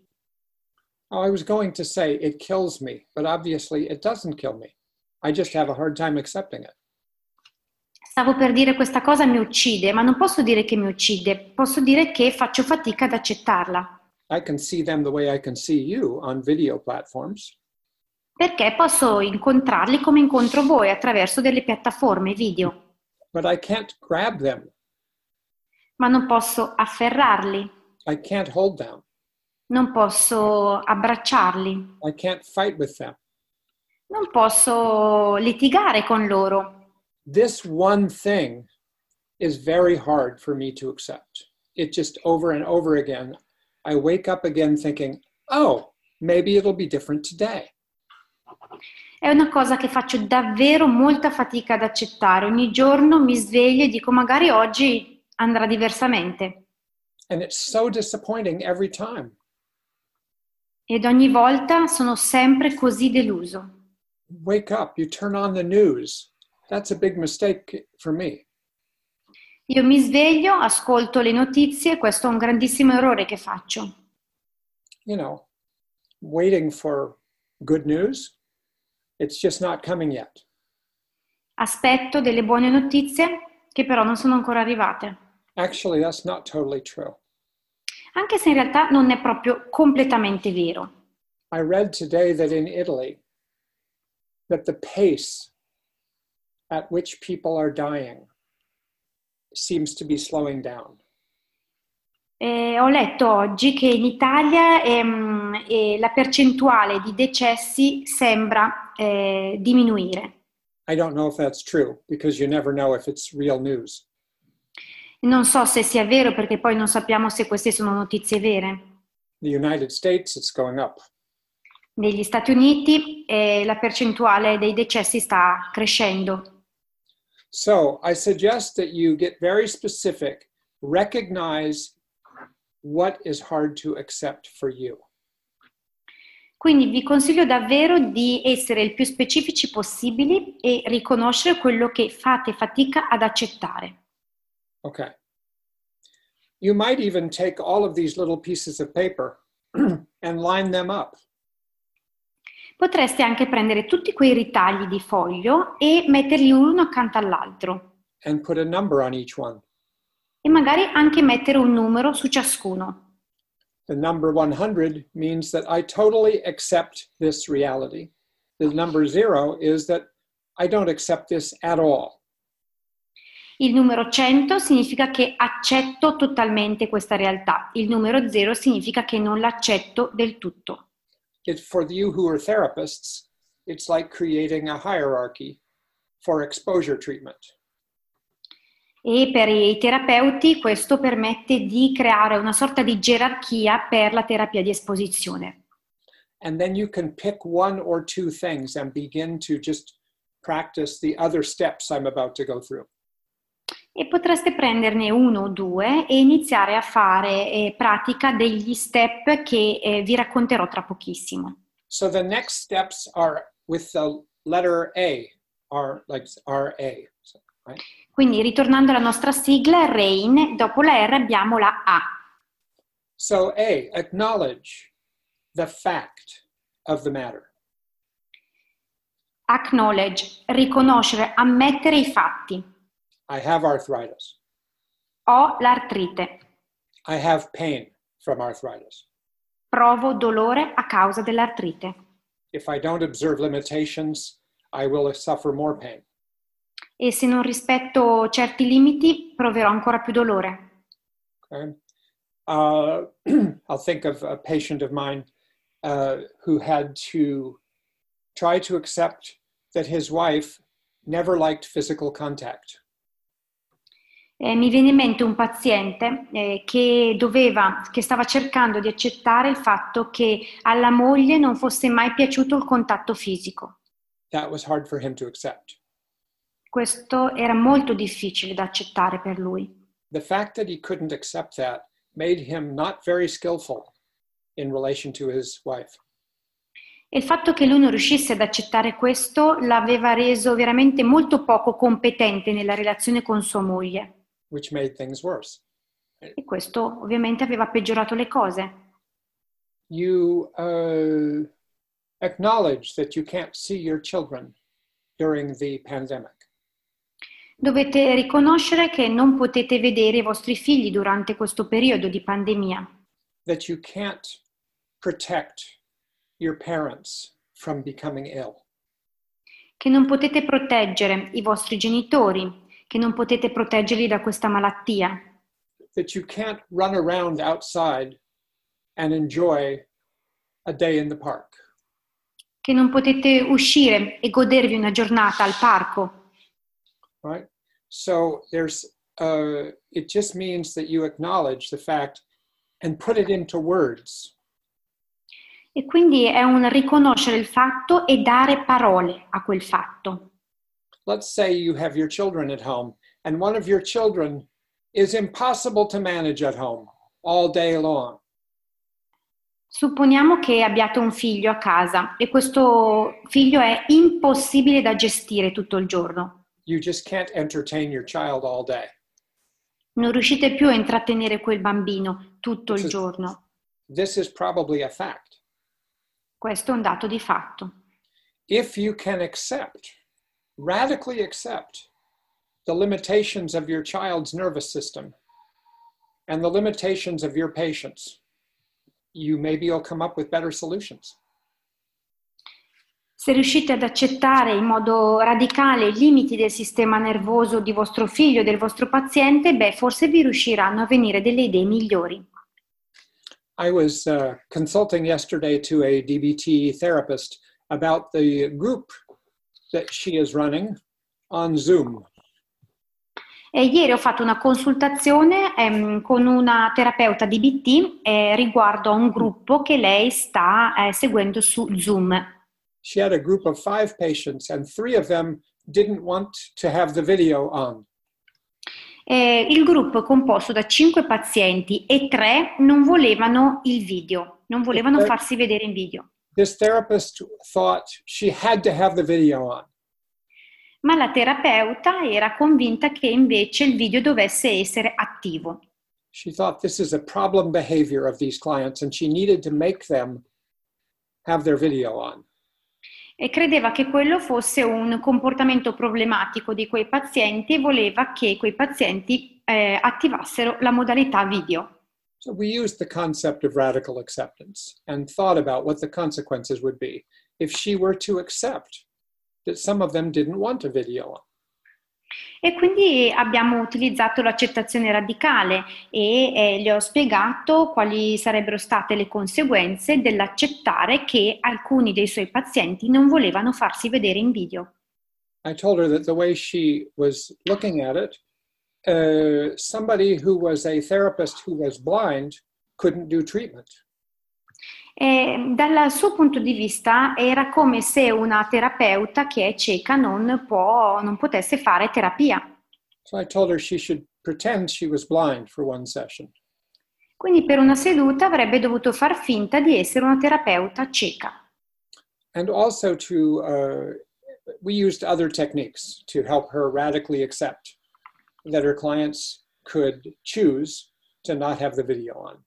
Oh, I was going to say it kills me, but obviously it doesn't kill me. I just have a hard time accepting it. Stavo per dire questa cosa mi uccide, ma non posso dire che mi uccide, posso dire che faccio fatica ad accettarla. I can see them the way I can see you on video platforms. Perché posso incontrarli come incontro voi attraverso delle piattaforme video, but I can't grab them. ma non posso afferrarli, I can't hold them. non posso abbracciarli, I can't fight with them. non posso litigare con loro. This one thing is very hard for me to accept. It just over and over again, I wake up again thinking, oh, maybe it'll be different today. È una cosa che faccio davvero molta fatica ad accettare. Ogni giorno mi sveglio e dico magari oggi andrà diversamente. And it's so disappointing every time. Ed ogni volta sono sempre così deluso. Wake up, you turn on the news. That's a big mistake for me. Io mi sveglio, ascolto le notizie, questo è un grandissimo errore che faccio. You know, waiting for good news. It's just not coming yet. Aspetto delle buone notizie che però non sono ancora arrivate. Actually, that's not totally true. Anche se in realtà non è proprio completamente vero. I read today that in Italy, that the pace at which people are dying seems to be slowing down. Eh, ho letto oggi che in Italia ehm, eh, la percentuale di decessi sembra eh, diminuire. I don't know if that's true because you never know if it's real news. Non so se sia vero perché poi non sappiamo se queste sono notizie vere. The United States, it's going up. Negli Stati Uniti eh, la percentuale dei decessi sta crescendo. So I suggest that you get very specific, recognize what is hard to accept for you. Quindi vi consiglio davvero di essere il più specifici possibili e riconoscere quello che fate fatica ad accettare. Okay. You might even take all of these little pieces of paper and line them up. Potreste anche prendere tutti quei ritagli di foglio e metterli uno accanto all'altro and put a number on each one. e magari anche mettere un numero su ciascuno. The number 100 means that I totally accept this reality. The number zero is that I don't accept this at all. Il numero 100 significa che accetto totalmente questa realtà. Il numero 0 significa che non l'accetto del tutto. It, for you who are therapists, it's like creating a hierarchy for exposure treatment. E per i terapeuti questo permette di creare una sorta di gerarchia per la terapia di esposizione. And then you can pick one or two things and begin to just practice the other steps I'm about to go through. E potreste prenderne uno o due e iniziare a fare eh, pratica degli step che eh, vi racconterò tra pochissimo. So the next steps are with the letter A, are like RA, so, right? Quindi ritornando alla nostra sigla, RAIN, dopo la R abbiamo la A. So A, acknowledge the fact of the matter. Acknowledge, riconoscere, ammettere i fatti. I have arthritis. Ho l'artrite. I have pain from arthritis. Provo dolore a causa dell'artrite. If I don't observe limitations, I will suffer more pain. E se non rispetto certi limiti, proverò ancora più dolore. Okay. Uh, I'll think of a patient of mine uh, who had to try to accept that his wife never liked physical contact. Eh, mi viene in mente un paziente eh, che doveva, che stava cercando di accettare il fatto che alla moglie non fosse mai piaciuto il contatto fisico. Questo era molto difficile da accettare per lui. The fact that he couldn't accept that made him not very skillful in relation to his wife. E il fatto che lui non riuscisse ad accettare questo l'aveva reso veramente molto poco competente nella relazione con sua moglie. Which made things worse. E questo ovviamente aveva peggiorato le cose. You uh, acknowledge that you can't see your children during the pandemic. Dovete riconoscere che non potete vedere i vostri figli durante questo periodo di pandemia, that you can't protect your parents from becoming ill, che non potete proteggere i vostri genitori, che non potete proteggerli da questa malattia, that you can't run around outside and enjoy a day in the park, che non potete uscire e godervi una giornata al parco. right? So there's, uh, it just means that you acknowledge the fact and put it into words. E quindi è un riconoscere il fatto e dare parole a quel fatto. Let's say you have your children at home, and one of your children is impossible to manage at home all day long. Supponiamo che abbiate un figlio a casa e questo figlio è impossibile da gestire tutto il giorno. You just can't entertain your child all day. Non riuscite più a intrattenere quel bambino tutto il Sì. giorno. This is probably a fact. Questo è un dato di fatto. If you can accept, radically accept, the limitations of your child's nervous system and the limitations of your patients, you maybe you'll come up with better solutions. Se riuscite ad accettare in modo radicale i limiti del sistema nervoso di vostro figlio e del vostro paziente, beh, forse vi riusciranno a venire delle idee migliori. I was uh, consulting yesterday to a DBT therapist about the group that she is running on Zoom. E ieri ho fatto una consultazione ehm, con una terapeuta di BT eh, riguardo a un gruppo che lei sta eh, seguendo su Zoom. She had a group of five patients, and three of them didn't want to have the video on. Eh, il gruppo è composto da cinque pazienti e tre non volevano il video, non volevano farsi vedere in video. This therapist thought she had to have the video on. Ma la terapeuta era convinta che invece il video dovesse essere attivo. She thought this is a problem behavior of these clients, and she needed to make them have their video on. e credeva che quello fosse un comportamento problematico di quei pazienti e voleva che quei pazienti eh, attivassero la modalità video. So we used the concept of radical acceptance and thought about what the consequences would be if she were to accept that some of them didn't want a video. E quindi abbiamo utilizzato l'accettazione radicale e eh, le ho spiegato quali sarebbero state le conseguenze dell'accettare che alcuni dei suoi pazienti non volevano farsi vedere in video. I told her that the way she was looking at it, uh, somebody who was a therapist who was blind couldn't do treatment. E dal suo punto di vista era come se una terapeuta che è cieca non, può, non potesse fare terapia. So I told her she should pretend she was blind for one session. Quindi per una seduta avrebbe dovuto far finta di essere una terapeuta cieca. And also to, uh, we used other techniques to help her radically accept that her clients could choose to not have the video on.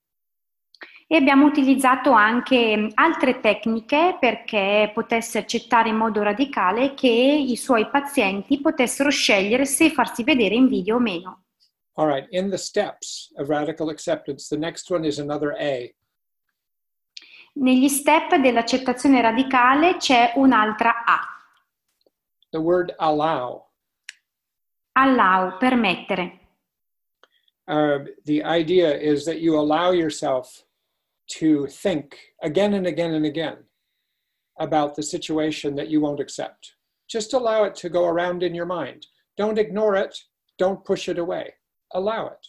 E abbiamo utilizzato anche altre tecniche perché potesse accettare in modo radicale che i suoi pazienti potessero scegliere se farsi vedere in video o meno. All right, in the steps of radical acceptance, the next one is another A. Negli step dell'accettazione radicale c'è un'altra A, The word allow. Allow, permettere. Uh, the idea is that you allow yourself to think again and again and again about the situation that you won't accept. Just allow it to go around in your mind. Don't ignore it, don't push it away. Allow it.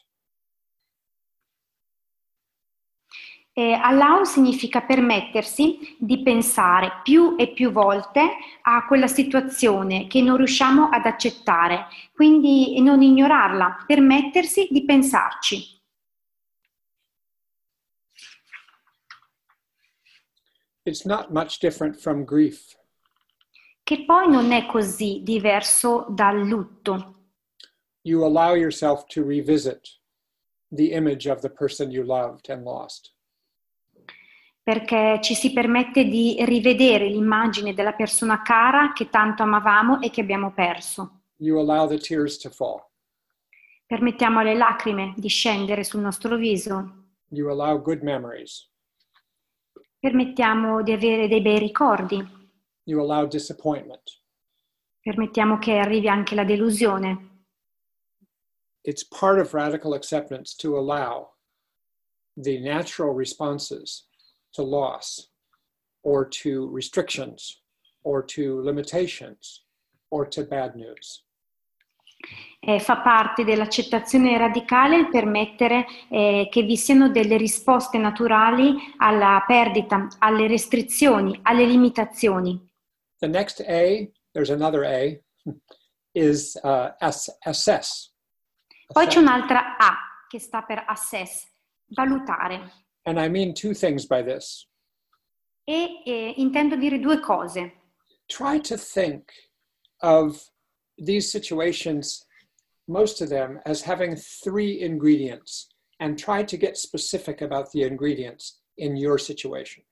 E allow significa permettersi di pensare più e più volte a quella situazione che non riusciamo ad accettare, quindi non ignorarla, permettersi di pensarci. It's not much different from grief. Che poi non è così diverso dal lutto. You allow yourself to revisit the image of the person you loved and lost. Perché ci si permette di rivedere l'immagine della persona cara che tanto amavamo e che abbiamo perso. You allow the tears to fall. Permettiamo alle lacrime di scendere sul nostro viso, You allow good memories. permettiamo di avere dei bei ricordi, You allow disappointment. permettiamo che arrivi anche la delusione. It's part of radical acceptance to allow the natural responses to loss or to restrictions or to limitations or to bad news. Eh, fa parte dell'accettazione radicale il permettere eh, che vi siano delle risposte naturali alla perdita, alle restrizioni, alle limitazioni. The next A, there's another A, is uh, ass- assess. Poi c'è un'altra A che sta per assess, valutare. And I mean two things by this. E eh, intendo dire due cose. Try to think of these situations, most of them, as having three ingredients, and try to get specific about the ingredients in your situation.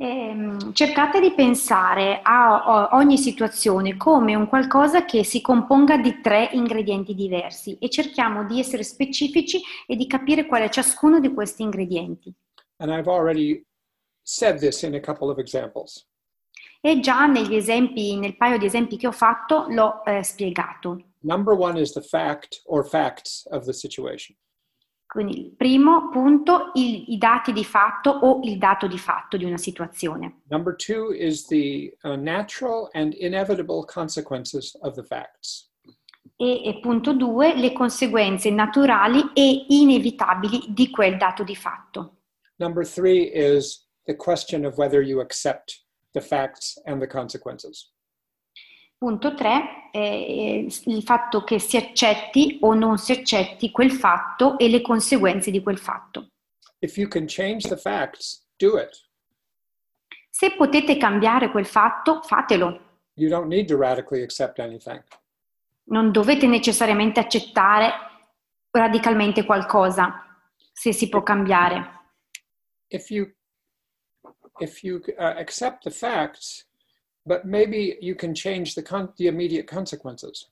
Ehm, cercate di pensare a, ogni situazione come un qualcosa che si componga di tre ingredienti diversi e cerchiamo di essere specifici e di capire qual è ciascuno di questi ingredienti. And I've already said this in a couple of examples. E già negli esempi, nel paio di esempi che ho fatto l'ho eh, spiegato. Number one is the fact or facts of the situation. Quindi il primo punto, il- i dati di fatto o il dato di fatto di una situazione. Number two is the uh, natural and inevitable consequences of the facts. E, e punto due, le conseguenze naturali e inevitabili di quel dato di fatto. Number three is the question of whether you accept the facts and the consequences. Punto 3, il fatto che si accetti o non si accetti quel fatto e le conseguenze di quel fatto. Facts. Se potete cambiare quel fatto, fatelo. You don't need to radically accept anything. Non dovete necessariamente accettare radicalmente qualcosa, se si può cambiare. If you if you uh, accept the facts, but maybe you can change the con- the immediate consequences.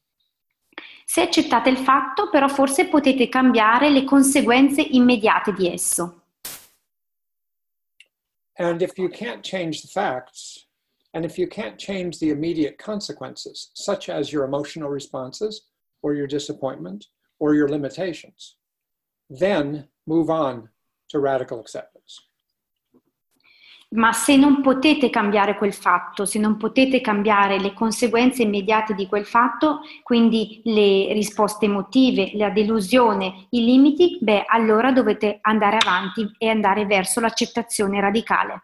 Se accettate il fatto, però forse potete cambiare le conseguenze immediate di esso. And if you can't change the facts, and if you can't change the immediate consequences, such as your emotional responses or your disappointment or your limitations, then move on to radical acceptance. Ma se non potete cambiare quel fatto, se non potete cambiare le conseguenze immediate di quel fatto, quindi le risposte emotive, la delusione, i limiti, beh, allora dovete andare avanti e andare verso l'accettazione radicale.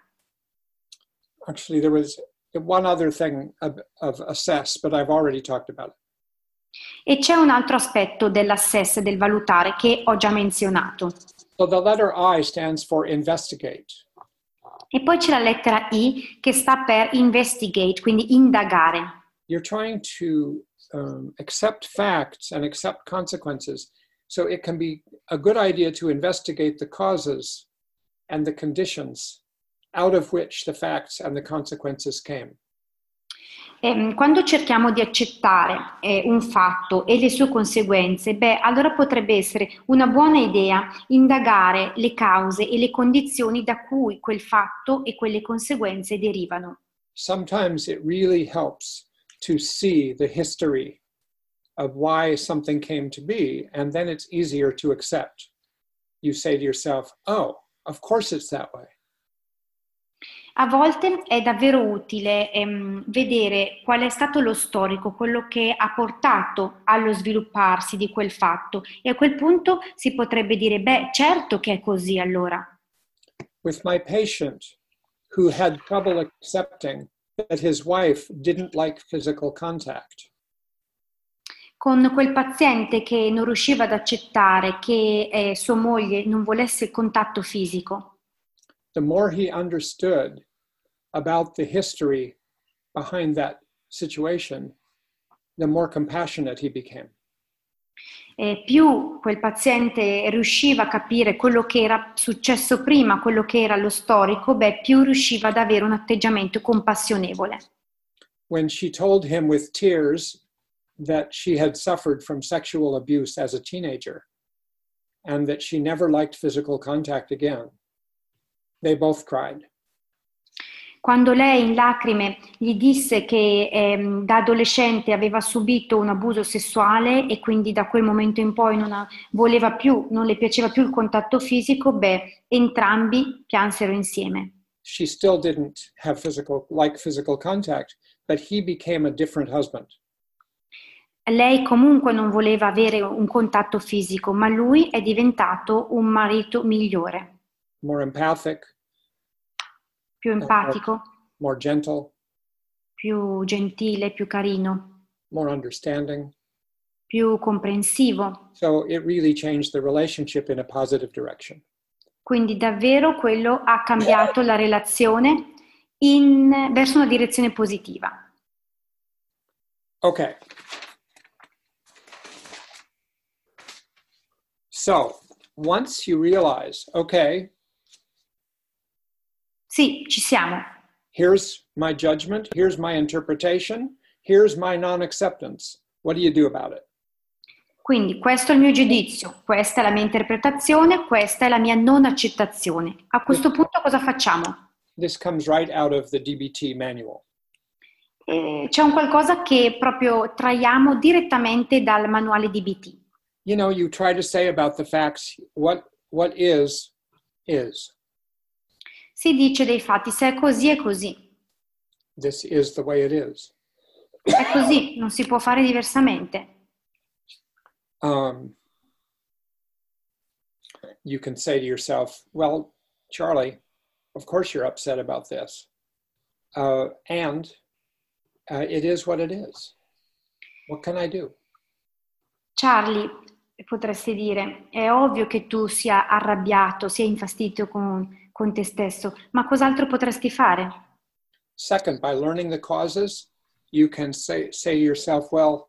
Actually, there was one other thing of, of assess, but I've already talked about it. E c'è un altro aspetto dell'assess, del valutare, che ho già menzionato. So the letter I stands for investigate. E poi c'è la lettera I che sta per investigate, quindi indagare. You're trying to um, accept facts and accept consequences. So it can be a good idea to investigate the causes and the conditions out of which the facts and the consequences came. Ehm, quando cerchiamo di accettare eh, un fatto e le sue conseguenze, beh, allora potrebbe essere una buona idea indagare le cause e le condizioni da cui quel fatto e quelle conseguenze derivano. Sometimes it really helps to see the history of why something came to be, and then it's easier to accept. You say to yourself, oh, of course it's that way. A volte è davvero utile ehm, vedere qual è stato lo storico, quello che ha portato allo svilupparsi di quel fatto. E a quel punto si potrebbe dire, beh, certo che è così allora. With my patient who had trouble accepting that his wife didn't like physical contact, Con quel paziente che non riusciva ad accettare che eh, sua moglie non volesse il contatto fisico, the more he understood about the history behind that situation, the more compassionate he became. eh, più quel paziente riusciva a capire quello che era successo prima, quello che era lo storico, beh, più riusciva ad avere un atteggiamento compassionevole. When she told him with tears that she had suffered from sexual abuse as a teenager and that she never liked physical contact again, they both cried. Quando lei in lacrime gli disse che ehm, da adolescente aveva subito un abuso sessuale e quindi da quel momento in poi non voleva più, non le piaceva più il contatto fisico, beh, entrambi piansero insieme. She still didn't have physical like physical contact, but he became a different husband. lei comunque non voleva avere un contatto fisico, ma lui è diventato un marito migliore, more empathic, più empatico, more gentle, più gentile, più carino, more understanding. più comprensivo. So it really changed the relationship in a positive direction. Quindi davvero quello ha cambiato la relazione in- verso una direzione positiva. Okay. So once you realize, okay, Sì, ci siamo. here's my judgment, here's my interpretation, here's my non acceptance, what do you do about it? Quindi questo è il mio giudizio, questa è la mia interpretazione, questa è la mia non accettazione. A questo punto cosa facciamo? This comes right out of the DBT manual. Eh, c'è un qualcosa che proprio traiamo direttamente dal manuale DBT. You know, you try to say about the facts what what is is. Si dice dei fatti, se è così è così. This is the way it is. È così, non si può fare diversamente. Um, you can say to yourself, well, Charlie, of course you're upset about this. Uh, and uh, it is what it is. What can I do? Charlie, potresti dire, è ovvio che tu sia arrabbiato, sia infastidito con, con te stesso, ma cos'altro potresti fare? Second, by learning the causes, you can say, say to yourself, well,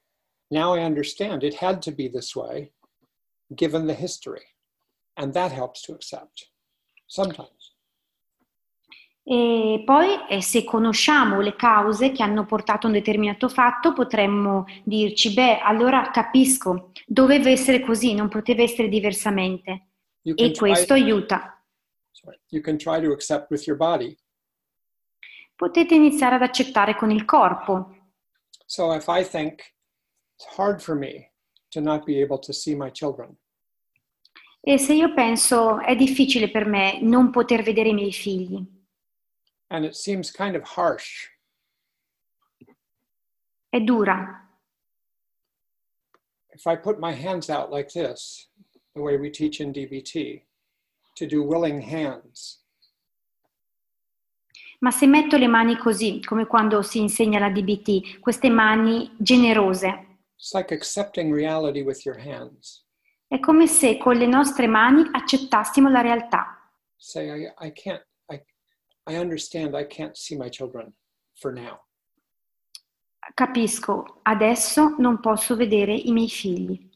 now I understand it had to be this way given the history. And that helps to accept sometimes. E poi, eh, se conosciamo le cause che hanno portato a un determinato fatto, potremmo dirci, beh, allora capisco, doveva essere così, non poteva essere diversamente. You E try, questo aiuta. You can try to accept with your body. Potete iniziare ad accettare con il corpo. So if I think it's hard for me to not be able to see my children, E se io penso, è difficile per me non poter vedere i miei figli, and it seems kind of harsh, è dura. if I put my hands out like this, the way we teach in DBT, to do willing hands, Ma se metto le mani così, come quando si insegna la DBT, queste mani generose, it's like accepting reality with your hands. è come se con le nostre mani accettassimo la realtà. Say, I, I can't, I, I understand I can't see my children for now. Capisco, adesso non posso vedere i miei figli,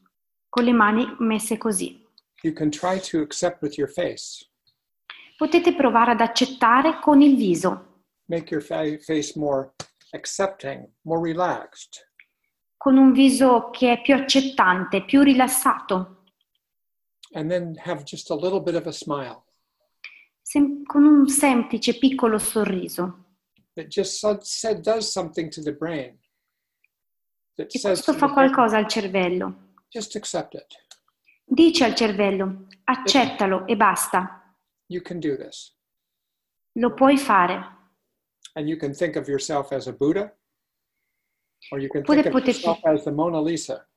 con le mani messe così. You can try to accept with your face. Potete provare ad accettare con il viso, Make your fa- face more accepting, more relaxed. con un viso che è più accettante, più rilassato, And then have just a little bit of a smile sem- con un semplice piccolo sorriso. that just said, does something to the brain. That E says, questo to fa brain, qualcosa al cervello. just accept it. Dice al cervello, accettalo e basta, You can do this. lo puoi fare. And you can think of yourself as a Buddha, or you can Oppure think of potete- yourself as the Mona Lisa.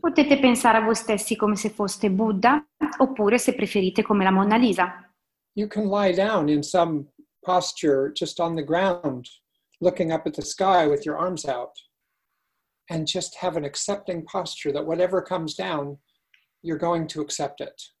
Potete pensare a voi stessi come se foste Buddha, oppure se preferite come la Monna Lisa. You can lie down in some posture just on the ground, looking up at the sky with your arms out, and just have an accepting posture that whatever comes down, you're going to accept it.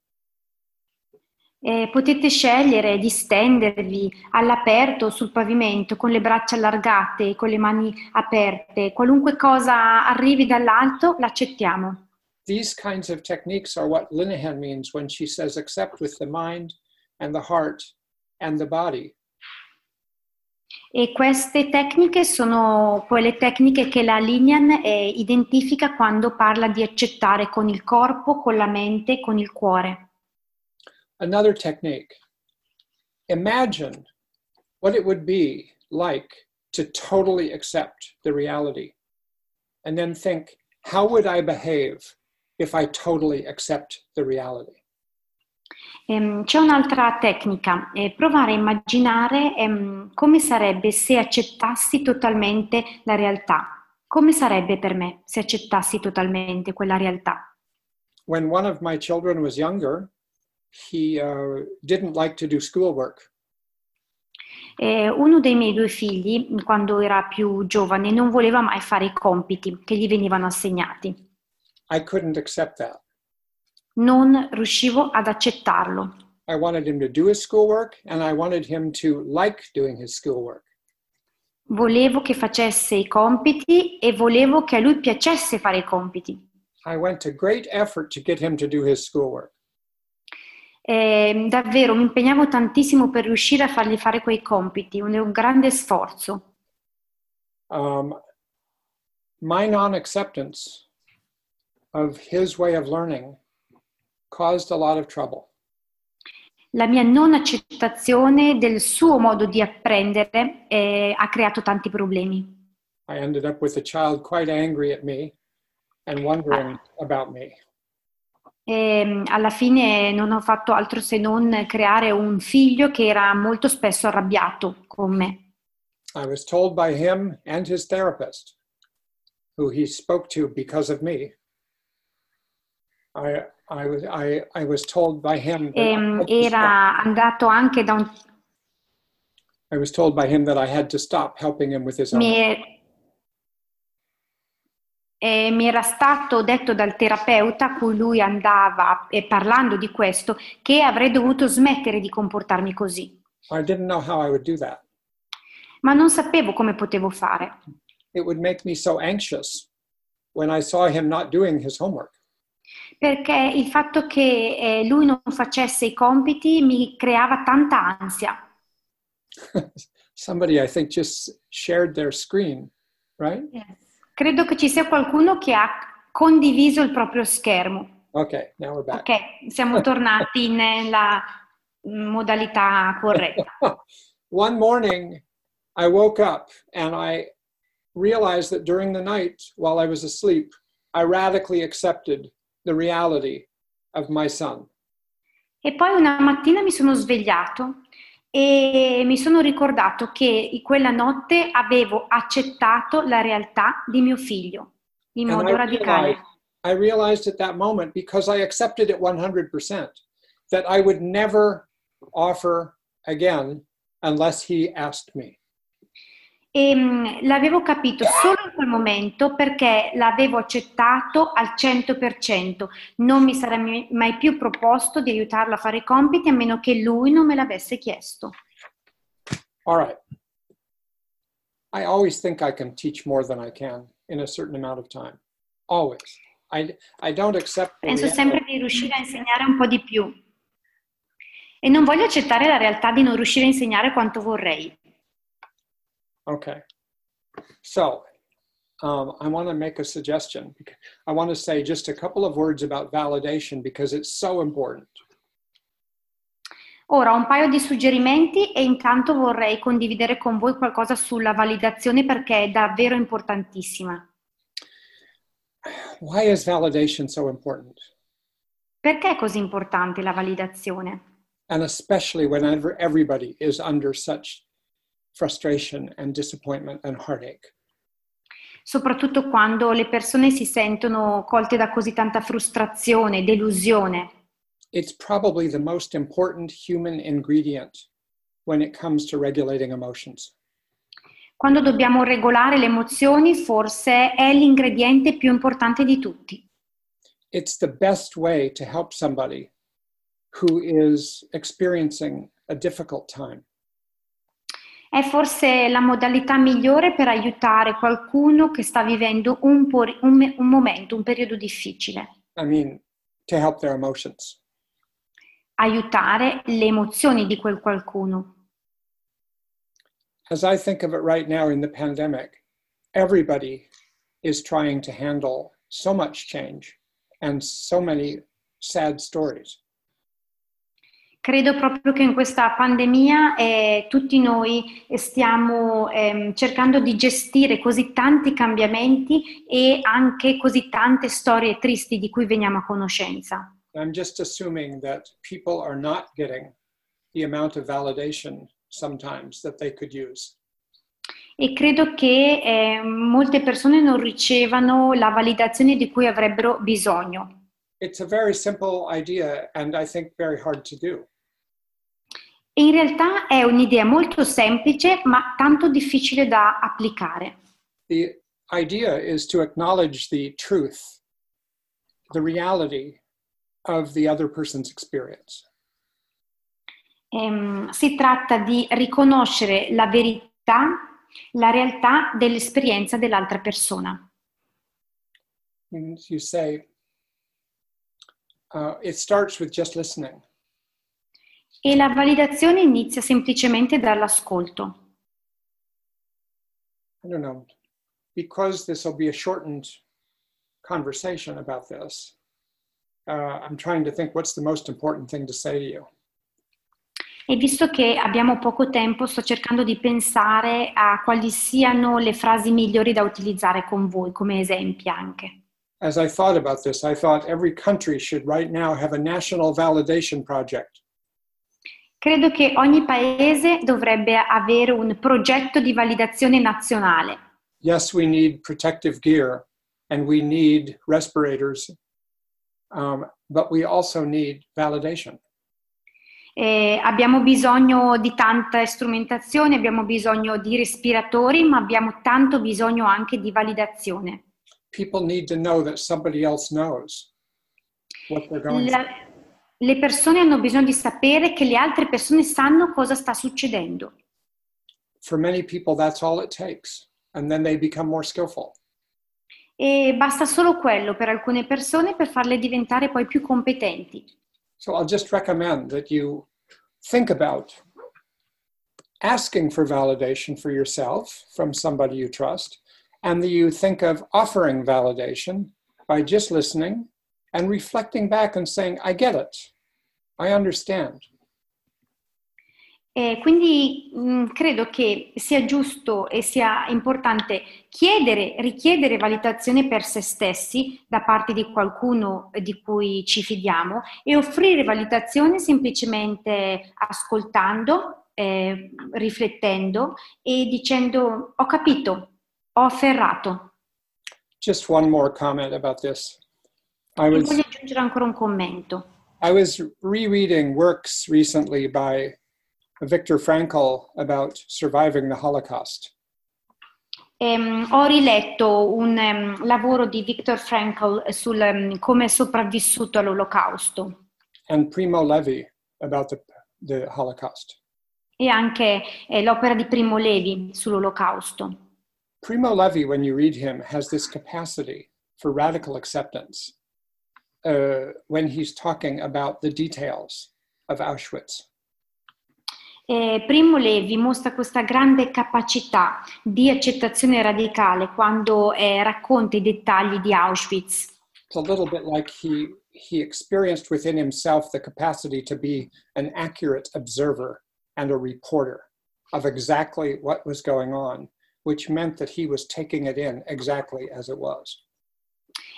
Eh, potete scegliere di stendervi all'aperto sul pavimento con le braccia allargate, e con le mani aperte. Qualunque cosa arrivi dall'alto, l'accettiamo. These kinds of techniques are what Linehan means when she says accept with the mind and the heart and the body. E queste tecniche sono quelle tecniche che la Linian eh, identifica quando parla di accettare con il corpo, con la mente, con il cuore. Another technique. Imagine what it would be like to totally accept the reality. And then think, how would I behave if I totally accept the reality? Ehm, c'è un'altra tecnica, eh, provare a immaginare ehm, come sarebbe se accettassi totalmente la realtà. Come sarebbe per me se accettassi totalmente quella realtà? When one of my children was younger, he uh, didn't like to do schoolwork. Eh, uno dei miei due figli, quando era più giovane, non voleva mai fare i compiti che gli venivano assegnati. I couldn't accept that. Non riuscivo ad accettarlo. I wanted him to do his schoolwork and I wanted him to like doing his schoolwork. Volevo che facesse i compiti e volevo che a lui piacesse fare i compiti. I went to great effort to get him to do his schoolwork. Eh, davvero mi impegnavo tantissimo per riuscire a fargli fare quei compiti, un, un grande sforzo. Um, my non acceptance of his way of learning caused a lot of trouble. La mia non accettazione del suo modo di apprendere eh, ha creato tanti problemi. I ended up with a child quite angry at me and wondering about me. E alla fine non ho fatto altro se non creare un figlio che era molto spesso arrabbiato con me. I was told by him and his therapist, who he spoke to because of me. I, I, was, I, I was told by him that I, E, era andato anche da un... I was told by him that I had to stop helping him with his Mi, homework. è- e mi era stato detto dal terapeuta a cui lui andava e parlando di questo che avrei dovuto smettere di comportarmi così, I didn't know how I would do that. ma non sapevo come potevo fare. It would make me so anxious when I saw him not doing his homework. Perché il fatto che eh, lui non facesse i compiti mi creava tanta ansia. Somebody, I think, just shared their screen, right? Credo che ci sia qualcuno che ha condiviso il proprio schermo. Okay, now we're back. Ok, siamo tornati nella modalità corretta. One morning, I woke up and I realized that during the night, while I was asleep, I radically accepted the reality of my son. E poi una mattina mi sono svegliato e mi sono ricordato che quella notte avevo accettato la realtà di mio figlio in And modo I radicale. realized, I realized at that moment, because I accepted it 100%, that I would never offer again unless he asked me. E mh, l'avevo capito solo in quel momento perché l'avevo accettato al 100%. Non mi sarei mai più proposto di aiutarlo a fare i compiti a meno che lui non me l'avesse chiesto. All right. I always think I can teach more than I can in a certain amount of time. Always. I, I don't accept Penso sempre di riuscire a insegnare un po' di più. E non voglio accettare la realtà di non riuscire a insegnare quanto vorrei. Okay. So um, I want to make a suggestion. I want to say just a couple of words about validation because it's so important. Ora un paio di suggerimenti e intanto vorrei condividere con voi qualcosa sulla validazione perché è davvero importantissima. Why is validation so important? Perché è così importante la validazione? And especially whenever everybody is under such frustration and disappointment and heartache. Soprattutto quando le persone si sentono colte da così tanta frustrazione, delusione. It's probably the most important human ingredient when it comes to regulating emotions. Quando dobbiamo regolare le emozioni, forse è l'ingrediente più importante di tutti. It's the best way to help somebody who is experiencing a difficult time. È forse la modalità migliore per aiutare qualcuno che sta vivendo un, por- un un momento, un periodo difficile. I mean, to help their emotions. Aiutare le emozioni di quel qualcuno. As I think of it right now in the pandemic, everybody is trying to handle so much change and so many sad stories. Credo proprio che in questa pandemia eh, tutti noi stiamo ehm, cercando di gestire così tanti cambiamenti e anche così tante storie tristi di cui veniamo a conoscenza. I'm just assuming that people are not getting the amount of validation sometimes that they could use. E credo che eh, molte persone non ricevano la validazione di cui avrebbero bisogno. It's a very simple idea and I think very hard to do. E in realtà è un'idea molto semplice ma tanto difficile da applicare. The idea is to acknowledge the truth, the reality of the other person's experience. Ehm, si tratta di riconoscere la verità, la realtà dell'esperienza dell'altra persona. And you say, uh, it starts with just listening. E la validazione inizia semplicemente dall'ascolto. I don't know, because this will be a shortened conversation about this, uh, I'm trying to think what's the most important thing to say to you. E visto che abbiamo poco tempo, sto cercando di pensare a quali siano le frasi migliori da utilizzare con voi, come esempi anche. As I thought about this, I thought every country should right now have a national validation project. Credo che ogni paese dovrebbe avere un progetto di validazione nazionale. Yes, we need protective gear and we need respirators, um, but we also need validation. Eh, abbiamo bisogno di tanta strumentazione, abbiamo bisogno di respiratori, ma abbiamo tanto bisogno anche di validazione. People need to know that somebody else knows what they're going La- through. Le persone hanno bisogno di sapere che le altre persone sanno cosa sta succedendo. For many people, that's all it takes. And then they become more skillful. E basta solo quello per alcune persone per farle diventare poi più competenti. So I'll just recommend that you think about asking for validation for yourself from somebody you trust, and that you think of offering validation by just listening and reflecting back and saying, I get it, I understand. E quindi mh, credo che sia giusto e sia importante chiedere, richiedere validazione per se stessi da parte di qualcuno di cui ci fidiamo e offrire validazione semplicemente ascoltando, eh, riflettendo e dicendo ho capito, ho afferrato. Just one more comment about this. I was, voglio aggiungere ancora un commento. I was rereading works recently by Viktor Frankl about surviving the Holocaust. Ehm, ho riletto un ehm, lavoro di Viktor Frankl sul ehm, come è sopravvissuto all'olocausto and Primo Levi about the, the Holocaust. e anche eh, l'opera di Primo Levi sull'olocausto. Primo Levi, when you read him, has this capacity for radical acceptance uh, when he's talking about the details of Auschwitz. Eh, Primo Levi mostra questa grande capacità di accettazione radicale quando eh, racconta i dettagli di Auschwitz. It's a little bit like he, he experienced within himself the capacity to be an accurate observer and a reporter of exactly what was going on, which meant that he was taking it in exactly as it was.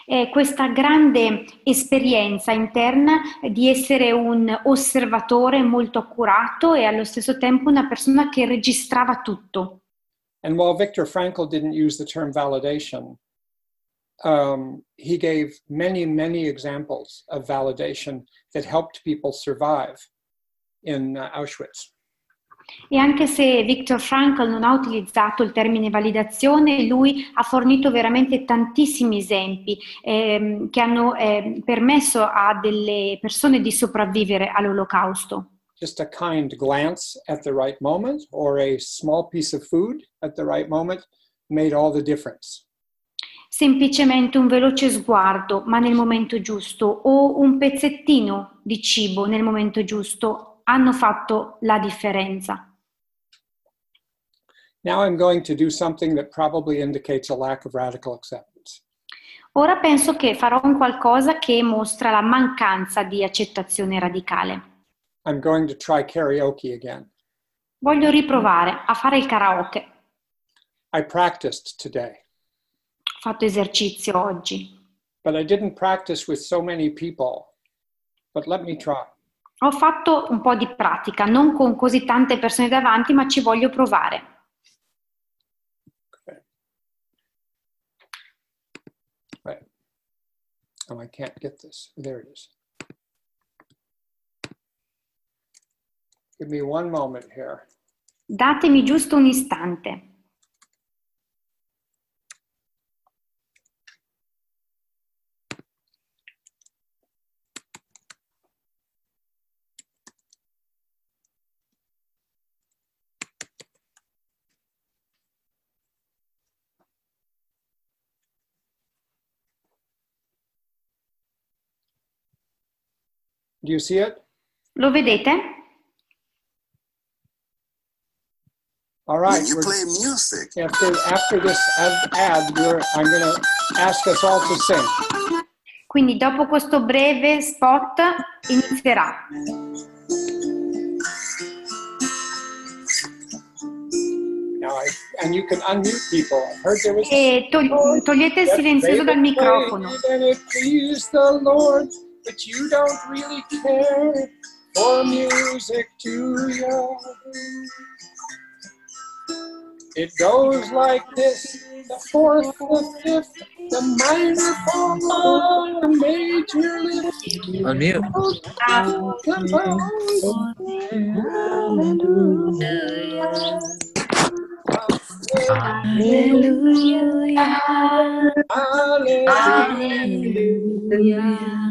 Eh, questa grande esperienza interna di essere un osservatore molto accurato e allo stesso tempo una persona che registrava tutto. And while Viktor Frankl didn't use the term validation, um, he gave many, many examples of validation that helped people survive in uh, Auschwitz. E anche se Viktor Frankl non ha utilizzato il termine validazione, lui ha fornito veramente tantissimi esempi ehm, che hanno eh, permesso a delle persone di sopravvivere all'olocausto. Just a kind glance at the right moment or a small piece of food at the right moment made all the difference. Semplicemente un veloce sguardo, ma nel momento giusto, o un pezzettino di cibo nel momento giusto hanno fatto la differenza. Now I'm going to do something that probably indicates a lack of radical acceptance. Ora penso che farò un qualcosa che mostra la mancanza di accettazione radicale. I'm going to try karaoke again. Voglio riprovare a fare il karaoke. I practiced today, Ho fatto esercizio oggi. but I didn't practice with so many people. But let me try ho fatto un po' di pratica, non con così tante persone davanti, ma ci voglio provare. Oh, I can't get this. There it is. Give me one moment here. Datemi giusto un istante. Do you see it? Lo vedete? All right. you we're- play music. After, after this ad, ad we're, I'm going to ask us all to sing. Quindi dopo questo breve spot inizierà. Now, I, and you can unmute people. I heard there was. E tog- togliete il silenzioso dal microfono. It pleased the Lord, but you don't really care for music, do you? It goes like this: the fourth, the fifth, the minor fall, the major lift. Unmute. Stai cantando in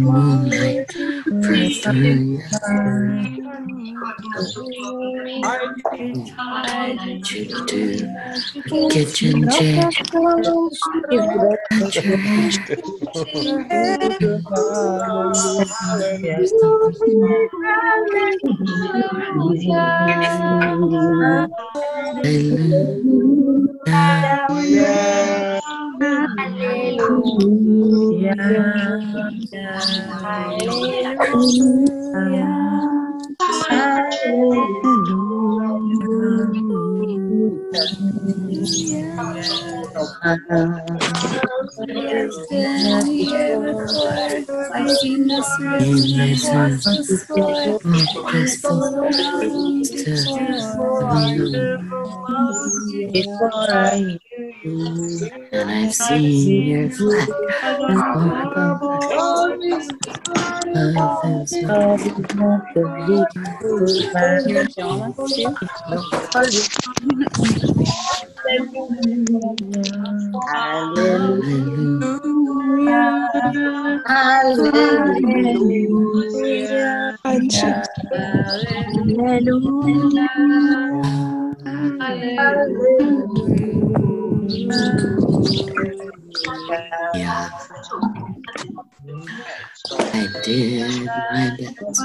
moonlight breathe through I you to the kitchen chair. Before I And I've seen your flat Yeah. I did my best.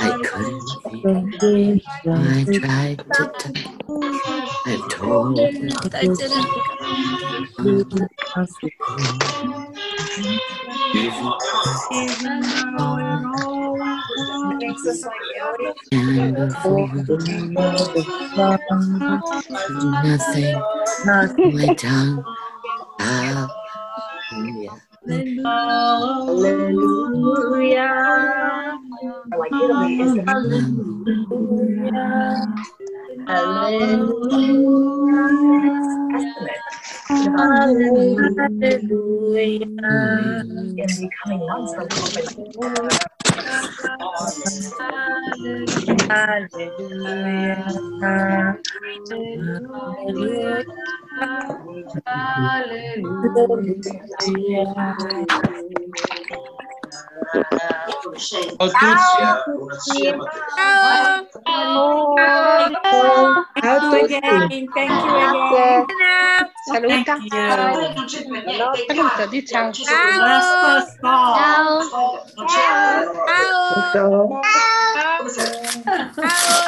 I couldn't be. I tried to touch. I told that I didn't. Makes. Nothing, not my tongue. Hallelujah. Hallelujah. Like Hallelujah. Hallelujah. Hallelujah. Hallelujah. In the coming months, Ciao a tutti. Ciao again, thank you again. Saluta. Saluta, di ciao. Ciao. Ciao. Ciao. Ciao.